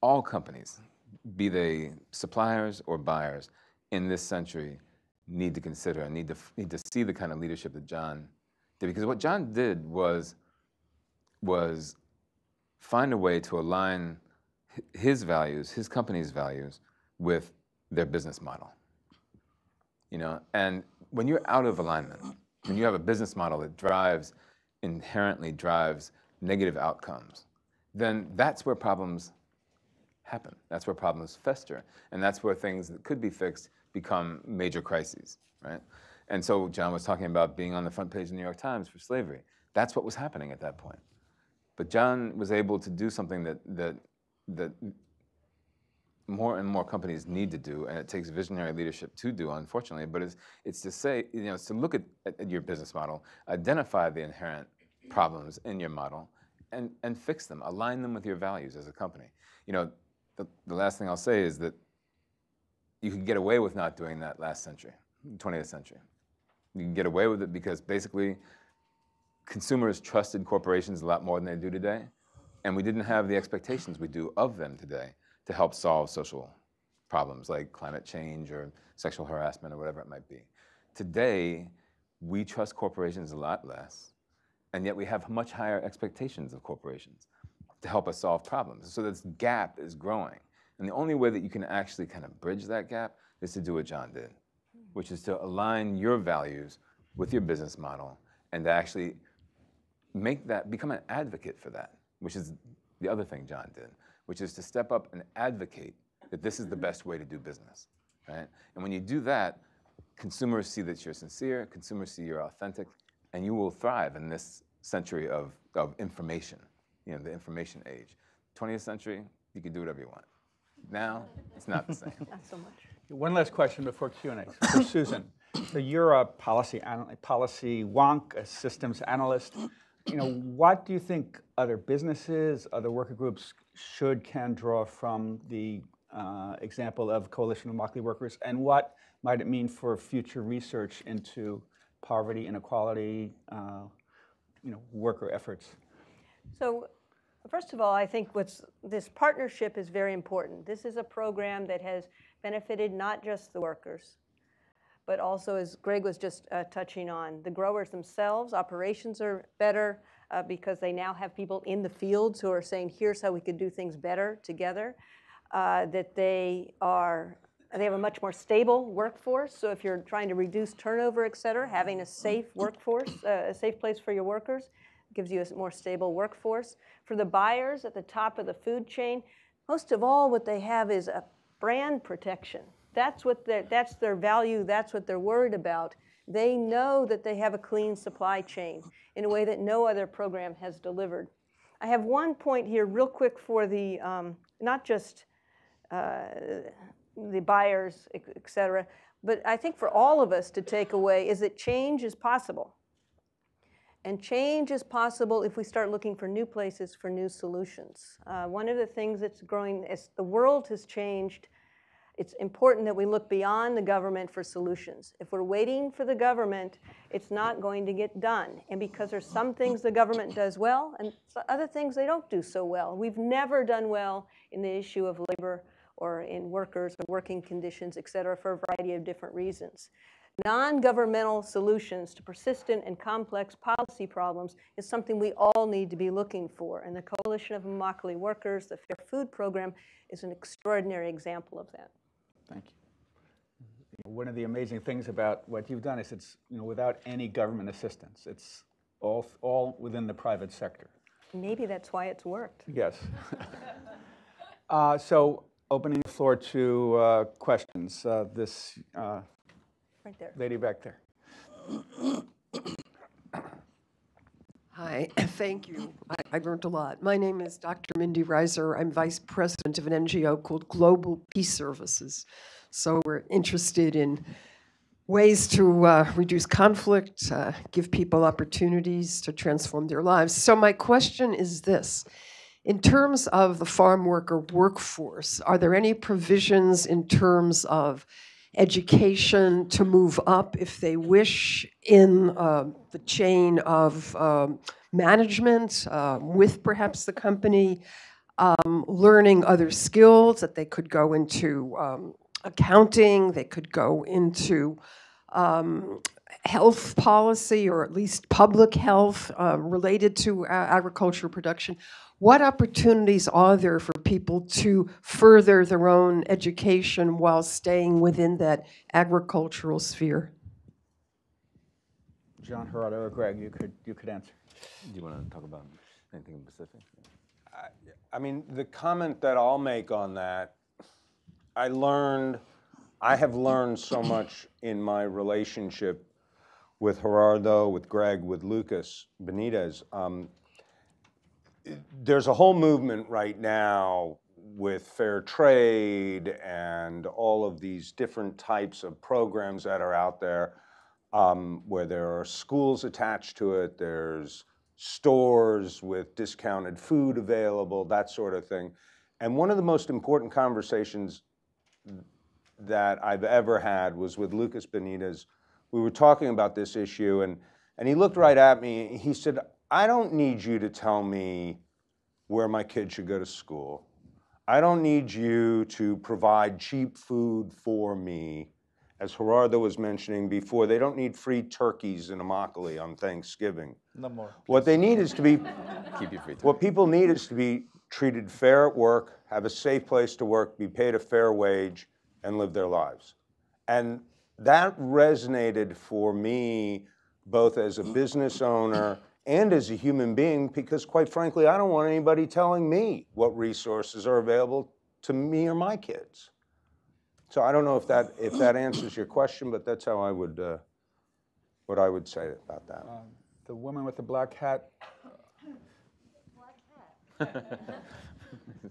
all companies, be they suppliers or buyers, in this century need to consider and need to, need to see the kind of leadership that Jon did. Because what Jon did was, was find a way to align his values, his company's values, with their business model. You know, and when you're out of alignment, when you have a business model that drives, inherently drives negative outcomes, then that's where problems happen. That's where problems fester. And that's where things that could be fixed become major crises, right? And so Jon was talking about being on the front page of the New York Times for slavery. That's what was happening at that point. But Jon was able to do something that, that, that more and more companies need to do, and it takes visionary leadership to do, unfortunately, but it's, it's to say, you know, it's to look at, at your business model, identify the inherent problems in your model, and, and fix them, align them with your values as a company. You know, the, the last thing I'll say is that you could get away with not doing that last century, 20th century. You can get away with it because basically consumers trusted corporations a lot more than they do today, and we didn't have the expectations we do of them today to help solve social problems like climate change or sexual harassment or whatever it might be. Today, we trust corporations a lot less, and yet we have much higher expectations of corporations to help us solve problems. So this gap is growing. And the only way that you can actually kind of bridge that gap is to do what Jon did, which is to align your values with your business model and to actually make that, become an advocate for that, which is the other thing Jon did, which is to step up and advocate that this is the best way to do business, right? And when you do that, consumers see that you're sincere, consumers see you're authentic, and you will thrive in this century of, of information, you know, the information age. 20th century, you can do whatever you want. Now, it's not the same. Not so much. One last question before Q&A. For Susan, so you're a policy anal- policy wonk, a systems analyst. You know, what do you think other businesses, other worker groups should, can draw from the uh, example of Coalition of Immokalee Workers, and what might it mean for future research into poverty, inequality, uh, you know, worker efforts? So, first of all, I think what's this partnership is very important. This is a program that has benefited not just the workers, but also, as Greg was just uh, touching on, the growers themselves. Operations are better uh, because they now have people in the fields who are saying, "Here's how we could do things better together." Uh, that they are they have a much more stable workforce. So if you're trying to reduce turnover, et cetera, having a safe workforce, uh, a safe place for your workers, gives you a more stable workforce. For the buyers at the top of the food chain, most of all, what they have is a brand protection. That's what that's their value. That's what they're worried about. They know that they have a clean supply chain in a way that no other program has delivered. I have one point here, real quick, for the um, not just uh, the buyers, et et cetera, but I think for all of us to take away is that change is possible. And change is possible if we start looking for new places for new solutions. Uh, one of the things that's growing, as the world has changed, it's important that we look beyond the government for solutions. If we're waiting for the government, it's not going to get done. And because there's some things the government does well and other things they don't do so well. We've never done well in the issue of labor or in workers or working conditions, et cetera, for a variety of different reasons. Non-governmental solutions to persistent and complex policy problems is something we all need to be looking for. And the Coalition of Immokalee Workers, the Fair Food Program, is an extraordinary example of that. Thank you. One of the amazing things about what you've done is it's, you know, without any government assistance. It's all, all within the private sector. Maybe that's why it's worked. Yes. Uh, So opening the floor to uh, questions. Uh, This uh, Right there. lady back there. Hi, thank you. I, I learned a lot. My name is Dr. Mindy Reiser. I'm vice president of an NGO called Global Peace Services. So we're interested in ways to uh, reduce conflict, uh, give people opportunities to transform their lives. So my question is this. In terms of the farm worker workforce, are there any provisions in terms of education to move up if they wish in uh, the chain of um, management um, with perhaps the company, um, learning other skills that they could go into um, accounting, they could go into um, health policy or at least public health uh, related to uh, agricultural production. What opportunities are there for people to further their own education while staying within that agricultural sphere? Jon Gerardo or Greg, you could, you could answer. Do you want to talk about anything in specific? I mean, the comment that I'll make on that, I learned, I have learned so much in my relationship with Gerardo, with Greg, with Lucas Benitez. Um, there's a whole movement right now with fair trade and all of these different types of programs that are out there um, where there are schools attached to it, there's stores with discounted food available, that sort of thing. And one of the most important conversations that I've ever had was with Lucas Benitez. We were talking about this issue, and, and he looked right at me. He said, I don't need you to tell me where my kid should go to school. I don't need you to provide cheap food for me. As Gerardo was mentioning before, they don't need free turkeys in Immokalee on Thanksgiving. No more. What they need is to be, Keep you free. what people need is to be treated fair at work, have a safe place to work, be paid a fair wage, and live their lives. And that resonated for me both as a business owner and as a human being because, quite frankly, I don't want anybody telling me what resources are available to me or my kids. So I don't know if that if that answers your question, but that's how I would uh, what I would say about that. the woman with the black hat. Black hat.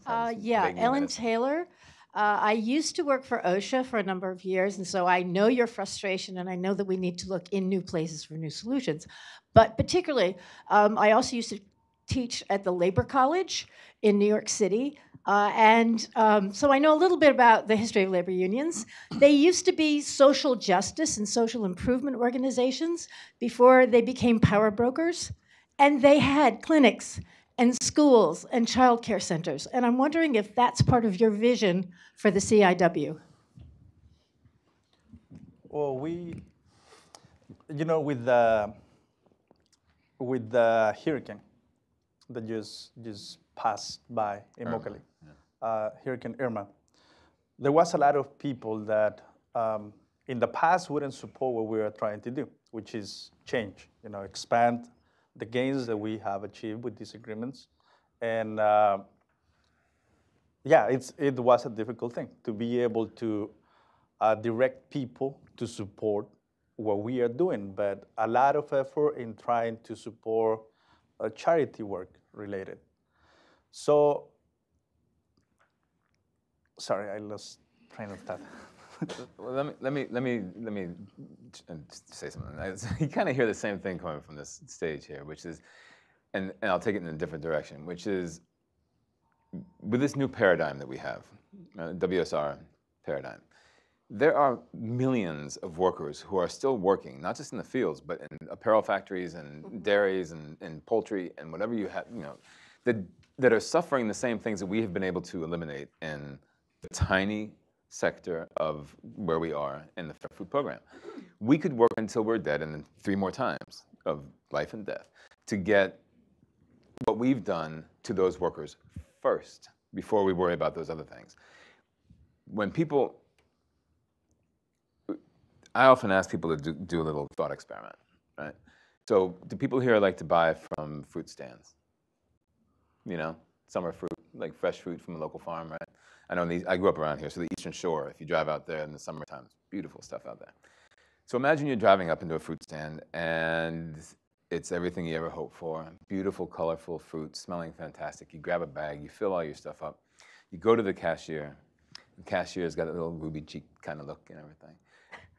uh, yeah, Ellen menacing. Taylor. Uh, I used to work for OSHA for a number of years, and so I know your frustration, and I know that we need to look in new places for new solutions. But particularly, um, I also used to teach at the Labor College in New York City. Uh, and um, so I know a little bit about the history of labor unions. They used to be social justice and social improvement organizations before they became power brokers. And they had clinics and schools and child care centers. And I'm wondering if that's part of your vision for the CIW. Well, we, you know, with the with the hurricane that just just passed by in Irma, Immokalee, uh, Hurricane Irma, there was a lot of people that um, in the past wouldn't support what we were trying to do, which is change, you know, expand the gains that we have achieved with these agreements, and uh, yeah, it's it was a difficult thing to be able to uh, direct people to support what we are doing, but a lot of effort in trying to support uh, charity work related. So, sorry, I lost train of thought. Well, let me let me let me let me say something. I- You kind of hear the same thing coming from this stage here, which is, and, and I'll take it in a different direction, which is, with this new paradigm that we have, uh, WSR paradigm, there are millions of workers who are still working, not just in the fields, but in apparel factories and dairies and, and poultry and whatever you have, you know, that, that are suffering the same things that we have been able to eliminate in the tiny sector of where we are in the Food Program. We could work until we're dead and then three more times of life and death to get what we've done to those workers first before we worry about those other things. When people, I often ask people to do, do a little thought experiment, right? So, do people here like to buy from fruit stands? You know, summer fruit, like fresh fruit from a local farm, right? I know the, I grew up around here, so the Eastern Shore, if you drive out there in the summertime, it's beautiful stuff out there. So imagine you're driving up into a fruit stand and it's everything you ever hoped for. Beautiful, colorful fruit, smelling fantastic. You grab a bag, you fill all your stuff up. You go to the cashier. The cashier's got a little ruby cheek kind of look and everything.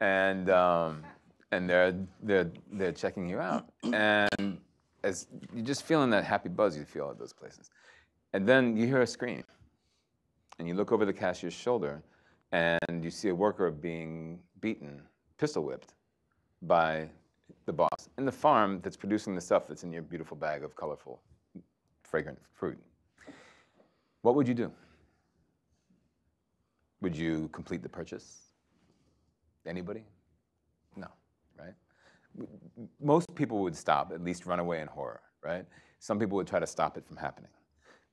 And, um, and they're, they're, they're checking you out. And as you're just feeling that happy buzz you feel at those places. And then you hear a scream. And you look over the cashier's shoulder and you see a worker being beaten, pistol whipped by the boss in the farm that's producing the stuff that's in your beautiful bag of colorful, fragrant fruit. What would you do? Would you complete the purchase? Anybody? No, right? Most people would stop, at least run away in horror, right? Some people would try to stop it from happening.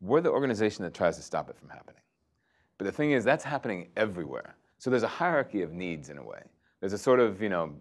We're the organization that tries to stop it from happening. But the thing is, that's happening everywhere. So there's a hierarchy of needs in a way. There's a sort of, you know,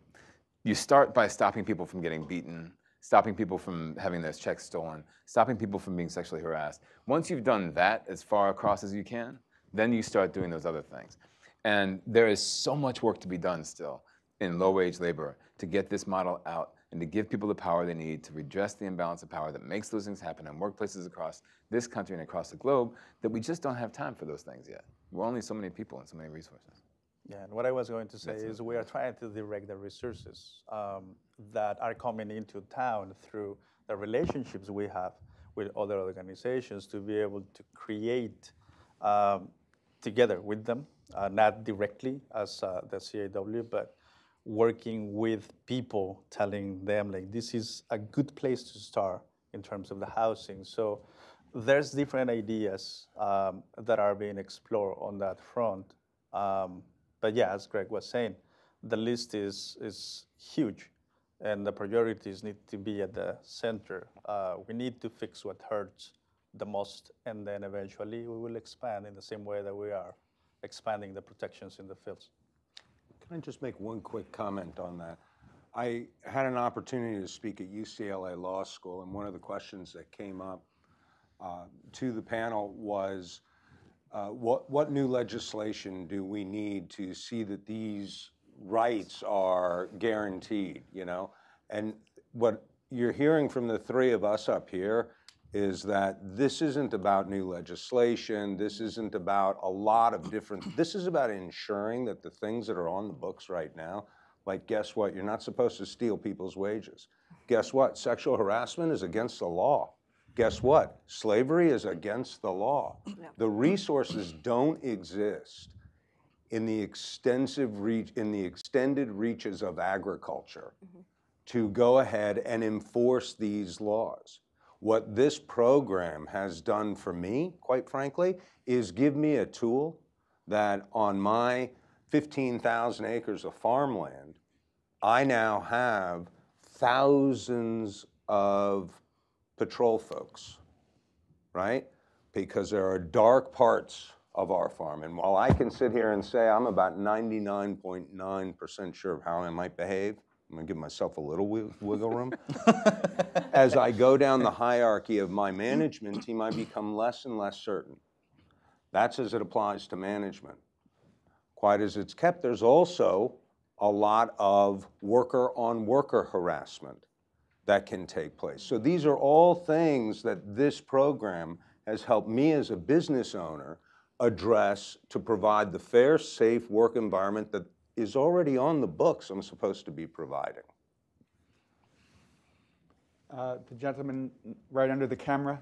you start by stopping people from getting beaten, stopping people from having their checks stolen, stopping people from being sexually harassed. Once you've done that as far across as you can, then you start doing those other things. And there is so much work to be done still in low wage labor to get this model out and to give people the power they need to redress the imbalance of power that makes those things happen in workplaces across this country and across the globe that we just don't have time for those things yet. We're only so many people and so many resources. Yeah, and what I was going to say That's is it. we are trying to direct the resources um, that are coming into town through the relationships we have with other organizations to be able to create um, together with them, uh, not directly as uh, the CIW, but working with people, telling them like this is a good place to start in terms of the housing. So there's different ideas um, that are being explored on that front. Um, but yeah, as Greg was saying, the list is is huge, and the priorities need to be at the center. Uh, we need to fix what hurts the most, and then eventually we will expand in the same way that we are expanding the protections in the fields. Can I just make one quick comment on that? I had an opportunity to speak at UCLA Law School, and one of the questions that came up uh, to the panel was, uh, what, what new legislation do we need to see that these rights are guaranteed, you know? And what you're hearing from the three of us up here is that this isn't about new legislation. This isn't about a lot of different, this is about ensuring that the things that are on the books right now, like guess what? You're not supposed to steal people's wages. Guess what? Sexual harassment is against the law. Guess what? Slavery is against the law. The resources don't exist in the extensive reach, in the extended reaches of agriculture mm-hmm. to go ahead and enforce these laws. What this program has done for me, quite frankly, is give me a tool that on my 15,000 acres of farmland, I now have thousands of patrol folks, right? Because there are dark parts of our farm. And while I can sit here and say I'm about 99.9% sure of how I might behave, I'm gonna give myself a little wiggle room. As I go down the hierarchy of my management team, I become less and less certain. That's as it applies to management. Quite as it's kept, there's also a lot of worker on worker harassment that can take place. So these are all things that this program has helped me as a business owner address to provide the fair, safe work environment that is already on the books I'm supposed to be providing. Uh, The gentleman right under the camera.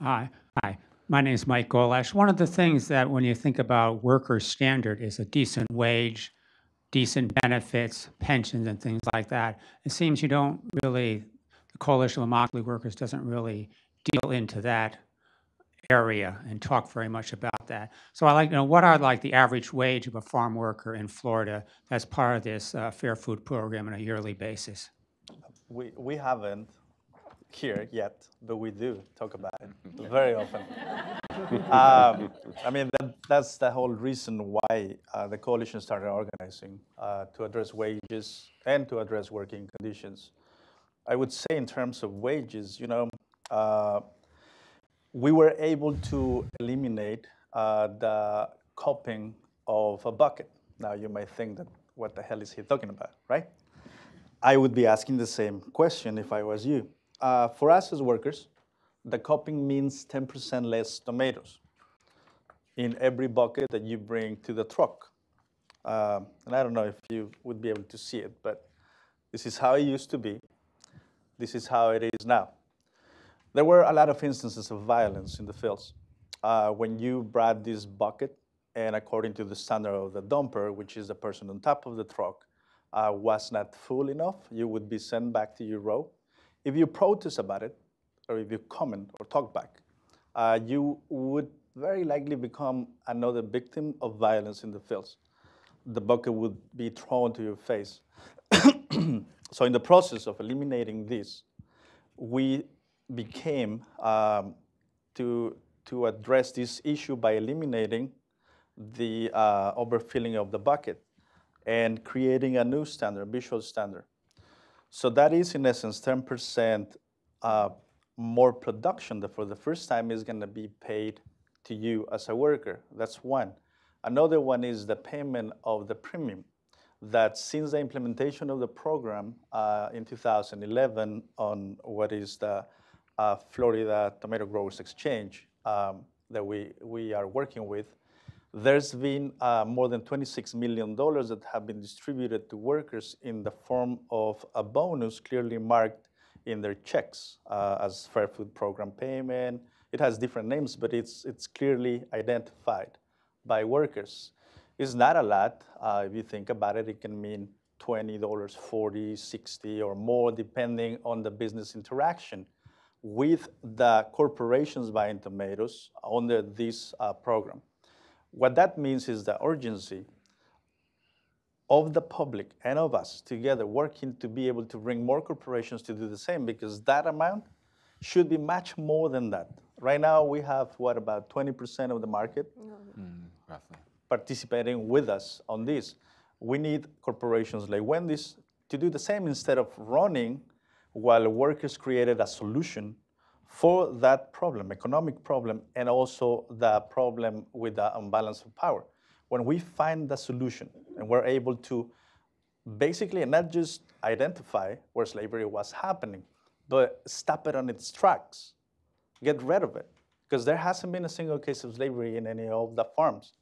Hi, hi. My name is Mike Golash. One of the things that when you think about worker standard is a decent wage, decent benefits, pensions, and things like that. It seems you don't really, the Coalition of Immokalee Workers doesn't really deal into that area and talk very much about that. So I like to know what are like the average wage of a farm worker in Florida as part of this uh, Fair Food Program on a yearly basis? We, we haven't here yet, but we do talk about it very often. um, I mean, that, that's the whole reason why uh, the coalition started organizing uh, to address wages and to address working conditions. I would say, in terms of wages, you know, uh, we were able to eliminate uh, the cupping of a bucket. Now, you might think that what the hell is he talking about, right? I would be asking the same question if I was you. Uh, for us as workers, the cupping means 10% less tomatoes in every bucket that you bring to the truck. Um, and I don't know if you would be able to see it, but this is how it used to be. This is how it is now. There were a lot of instances of violence in the fields. Uh, when you brought this bucket, and according to the standard of the dumper, which is the person on top of the truck, uh, was not full enough, you would be sent back to your row. If you protest about it, or if you comment or talk back, uh, you would very likely become another victim of violence in the fields. The bucket would be thrown to your face. so, in the process of eliminating this, we became um, to, to address this issue by eliminating the uh, overfilling of the bucket and creating a new standard, a visual standard. So that is, in essence, 10% uh, more production that for the first time is going to be paid to you as a worker. That's one. Another one is the payment of the premium. That since the implementation of the program uh, in 2011 on what is the uh, Florida Tomato Growers Exchange um, that we, we are working with, there's been uh, more than $26 million that have been distributed to workers in the form of a bonus clearly marked in their checks uh, as Fair Food Program payment. It has different names, but it's, it's clearly identified by workers. It's not a lot. Uh, if you think about it, it can mean $20, 40, 60 or more, depending on the business interaction with the corporations buying tomatoes under this uh, program. What that means is the urgency of the public and of us together working to be able to bring more corporations to do the same because that amount should be much more than that. Right now, we have what about 20% of the market roughly. participating with us on this. We need corporations like Wendy's to do the same instead of running while workers created a solution for that problem, economic problem, and also the problem with the imbalance of power. When we find the solution and we're able to basically not just identify where slavery was happening, but stop it on its tracks, get rid of it. Because there hasn't been a single case of slavery in any of the farms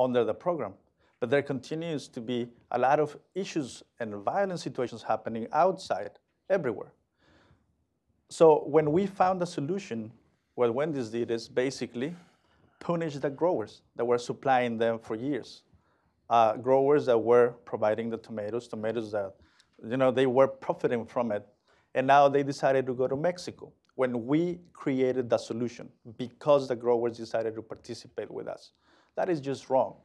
under the program. But there continues to be a lot of issues and violent situations happening outside everywhere. So when we found a solution, what Wendy's did is basically punish the growers that were supplying them for years. Uh, growers that were providing the tomatoes, tomatoes that, you know, they were profiting from it. And now they decided to go to Mexico when we created the solution because the growers decided to participate with us. That is just wrong.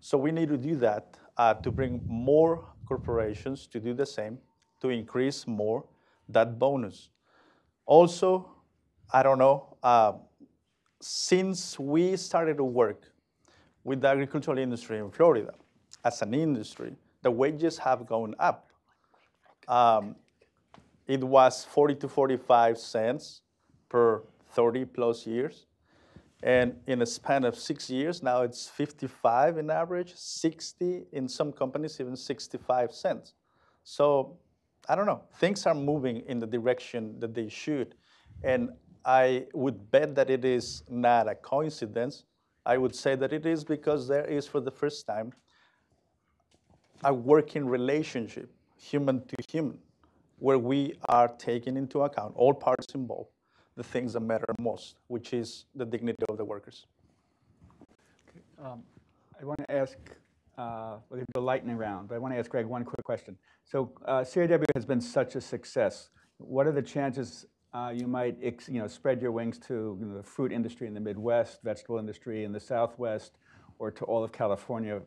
So we need to do that uh, to bring more corporations to do the same, to increase more that bonus. Also, I don't know, uh, since we started to work with the agricultural industry in Florida, as an industry, the wages have gone up. Um, it was 40 to 45 cents per 30 plus years. And in a span of six years, now it's 55 in average, 60 in some companies, even 65 cents. So I don't know, things are moving in the direction that they should. And I would bet that it is not a coincidence. I would say that it is because there is, for the first time, a working relationship, human to human, where we are taking into account all parts involved, the things that matter most, which is the dignity of the workers. Um, I want to ask, uh, we're going to do a lightning round, but I want to ask Greg one quick question. So uh, CIW has been such a success. What are the chances uh, you might ex- you know, spread your wings to you know, the fruit industry in the Midwest, vegetable industry in the Southwest, or to all of California?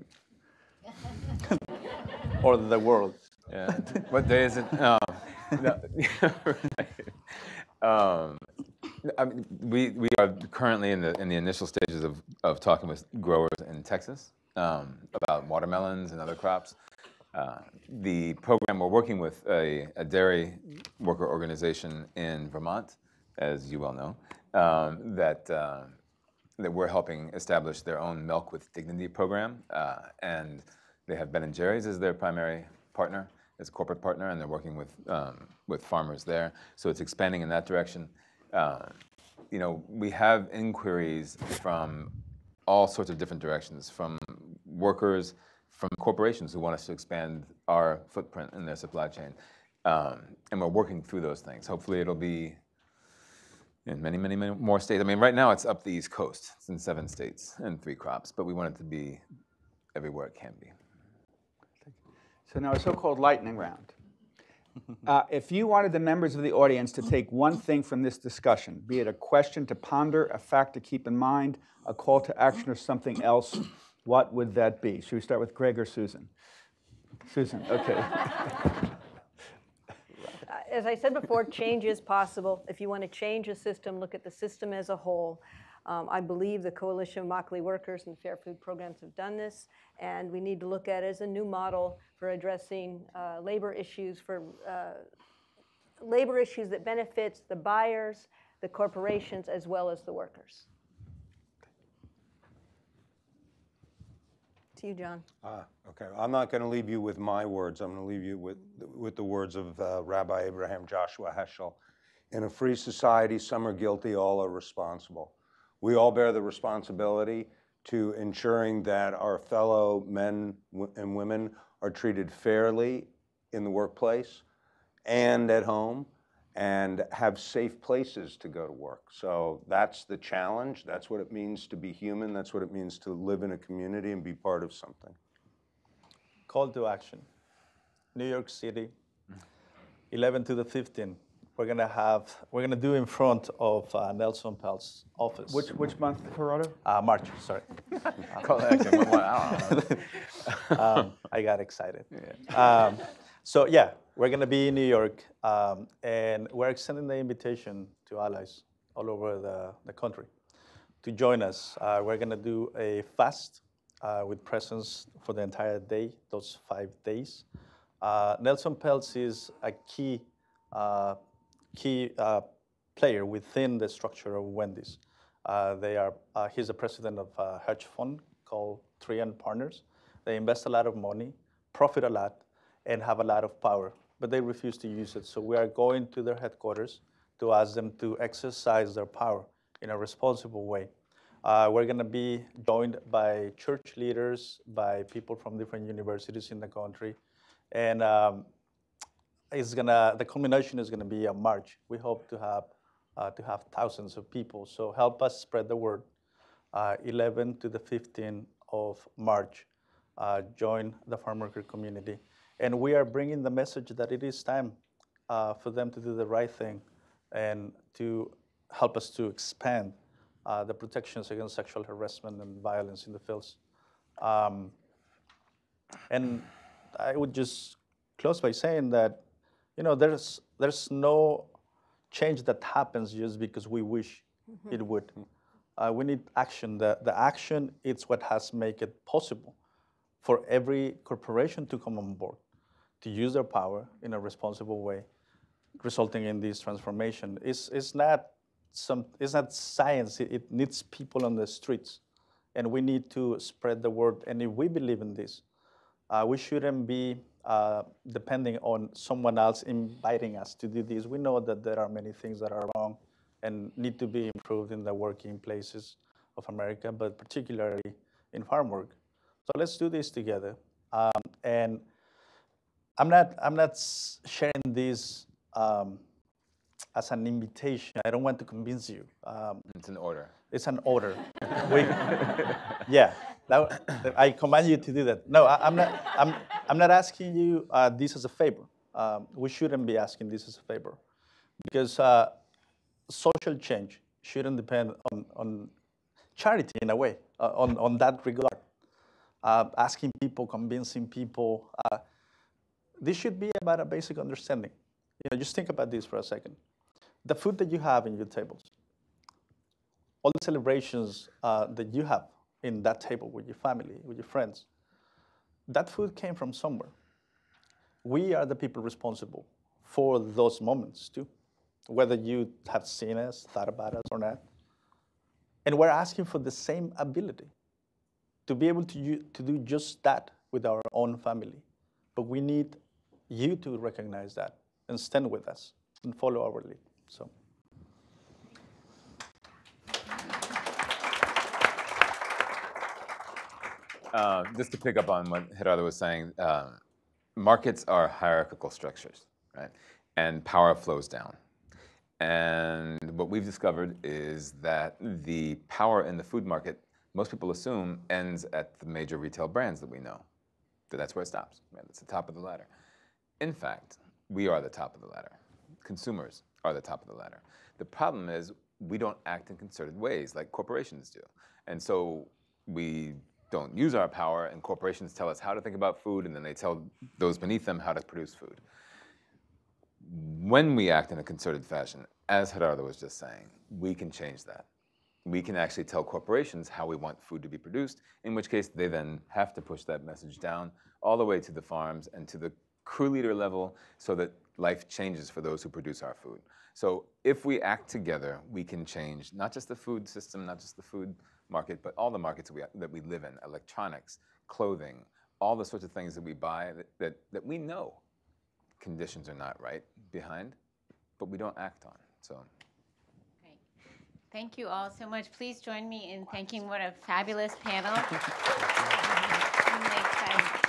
or the world. Yeah. what day is it? Um, no, um, I mean, we, we are currently in the, in the initial stages of, of talking with growers in Texas about watermelons and other crops. Uh, the program, we're working with a, a, dairy worker organization in Vermont, as you well know, um, that, uh, that we're helping establish their own Milk with Dignity program. Uh, and they have Ben and Jerry's as their primary partner, as a corporate partner, and they're working with, um, with farmers there. So it's expanding in that direction. Uh, you know, we have inquiries from all sorts of different directions, from workers, from corporations who want us to expand our footprint in their supply chain. Um, and we're working through those things. Hopefully it'll be in many, many, many more states. I mean, right now it's up the East Coast. It's in seven states and three crops, but we want it to be everywhere it can be. So now a so-called lightning round. Uh, if you wanted the members of the audience to take one thing from this discussion, be it a question to ponder, a fact to keep in mind, a call to action, or something else, what would that be? Should we start with Greg or Susan? Susan, okay. As I said before, change is possible. If you want to change a system, look at the system as a whole. Um, I believe the Coalition of Immokalee Workers and Fair Food Programs have done this, and we need to look at it as a new model for addressing uh, labor issues for uh, labor issues that benefits the buyers, the corporations, as well as the workers. To you, Jon. Ah, okay. I'm not going to leave you with my words. I'm going to leave you with, with the words of uh, Rabbi Abraham Joshua Heschel. In a free society, some are guilty, all are responsible. We all bear the responsibility to ensuring that our fellow men and women are treated fairly in the workplace and at home and have safe places to go to work. So that's the challenge. That's what it means to be human. That's what it means to live in a community and be part of something. Call to action. New York City, 11 to the 15th we're gonna have we're gonna do in front of uh, Nelson Peltz's office. Which which month, Gerardo? Uh, March. Sorry. um, I got excited. Yeah. Um, so yeah, we're gonna be in New York, um, and we're extending the invitation to allies all over the, the country to join us. Uh, we're gonna do a fast uh, with presence for the entire day, those five days. Uh, Nelson Peltz is a key uh, key uh, player within the structure of Wendy's. Uh, they are, uh, he's the president of a hedge fund called Trian Partners. They invest a lot of money, profit a lot, and have a lot of power, but they refuse to use it. So we are going to their headquarters to ask them to exercise their power in a responsible way. Uh, we're going to be joined by church leaders, by people from different universities in the country, and um, it's gonna. The culmination is going to be a march. We hope to have uh, to have thousands of people. So help us spread the word. Uh, 11 to the 15th of March, uh, join the farm worker community, and we are bringing the message that it is time uh, for them to do the right thing, and to help us to expand uh, the protections against sexual harassment and violence in the fields. Um, and I would just close by saying that, you know, there's there's no change that happens just because we wish Mhm. it would. Uh, we need action. The, the action is what has made it possible for every corporation to come on board, to use their power in a responsible way, resulting in this transformation. It's, it's, not, some, it's not science, it, it needs people on the streets. And we need to spread the word. And if we believe in this, uh, we shouldn't be uh, depending on someone else inviting us to do this. We know that there are many things that are wrong and need to be improved in the working places of America, but particularly in farm work. So let's do this together. Um, and I'm not, I'm not sharing this um, as an invitation. I don't want to convince you. Um, It's an order. It's an order. we, yeah, that, I command you to do that. No, I, am not. I'm, I'm not asking you uh, this as a favor. Um, we shouldn't be asking this as a favor, because uh, social change shouldn't depend on, on charity in a way, uh, on, on that regard. Uh, asking people, convincing people. Uh, this should be about a basic understanding. You know, just think about this for a second. The food that you have in your tables, all the celebrations uh, that you have in that table with your family, with your friends, that food came from somewhere. We are the people responsible for those moments too, whether you have seen us, thought about us or not. And we're asking for the same ability to be able to, to do just that with our own family. But we need you to recognize that and stand with us and follow our lead. So. Uh, just to pick up on what Gerardo was saying, um, markets are hierarchical structures, right? And power flows down. And what we've discovered is that the power in the food market, most people assume, ends at the major retail brands that we know. That that's where it stops. Right? That's the top of the ladder. In fact, we are the top of the ladder. Consumers are the top of the ladder. The problem is we don't act in concerted ways like corporations do. And so we don't use our power, and corporations tell us how to think about food, and then they tell those beneath them how to produce food. When we act in a concerted fashion, as Gerardo was just saying, we can change that. We can actually tell corporations how we want food to be produced, in which case they then have to push that message down all the way to the farms and to the crew leader level so that life changes for those who produce our food. So if we act together, we can change not just the food system, not just the food market, but all the markets that we, that we live in, electronics, clothing, all the sorts of things that we buy that, that, that we know conditions are not right behind, but we don't act on. So Thank you all so much. Please join me in thanking what a fabulous panel. Really exciting.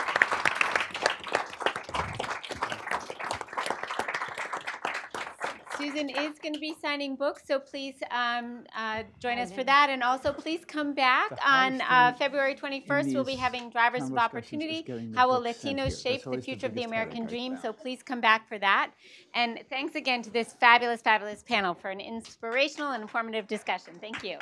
Susan is going to be signing books, so please um, uh, join us for that. And also, please come back on uh, February 21st. We'll be having Drivers of Opportunity. How will books sent here. Latinos shape the future of the American dream? So please come back for that. And thanks again to this fabulous, fabulous panel for an inspirational and informative discussion. Thank you.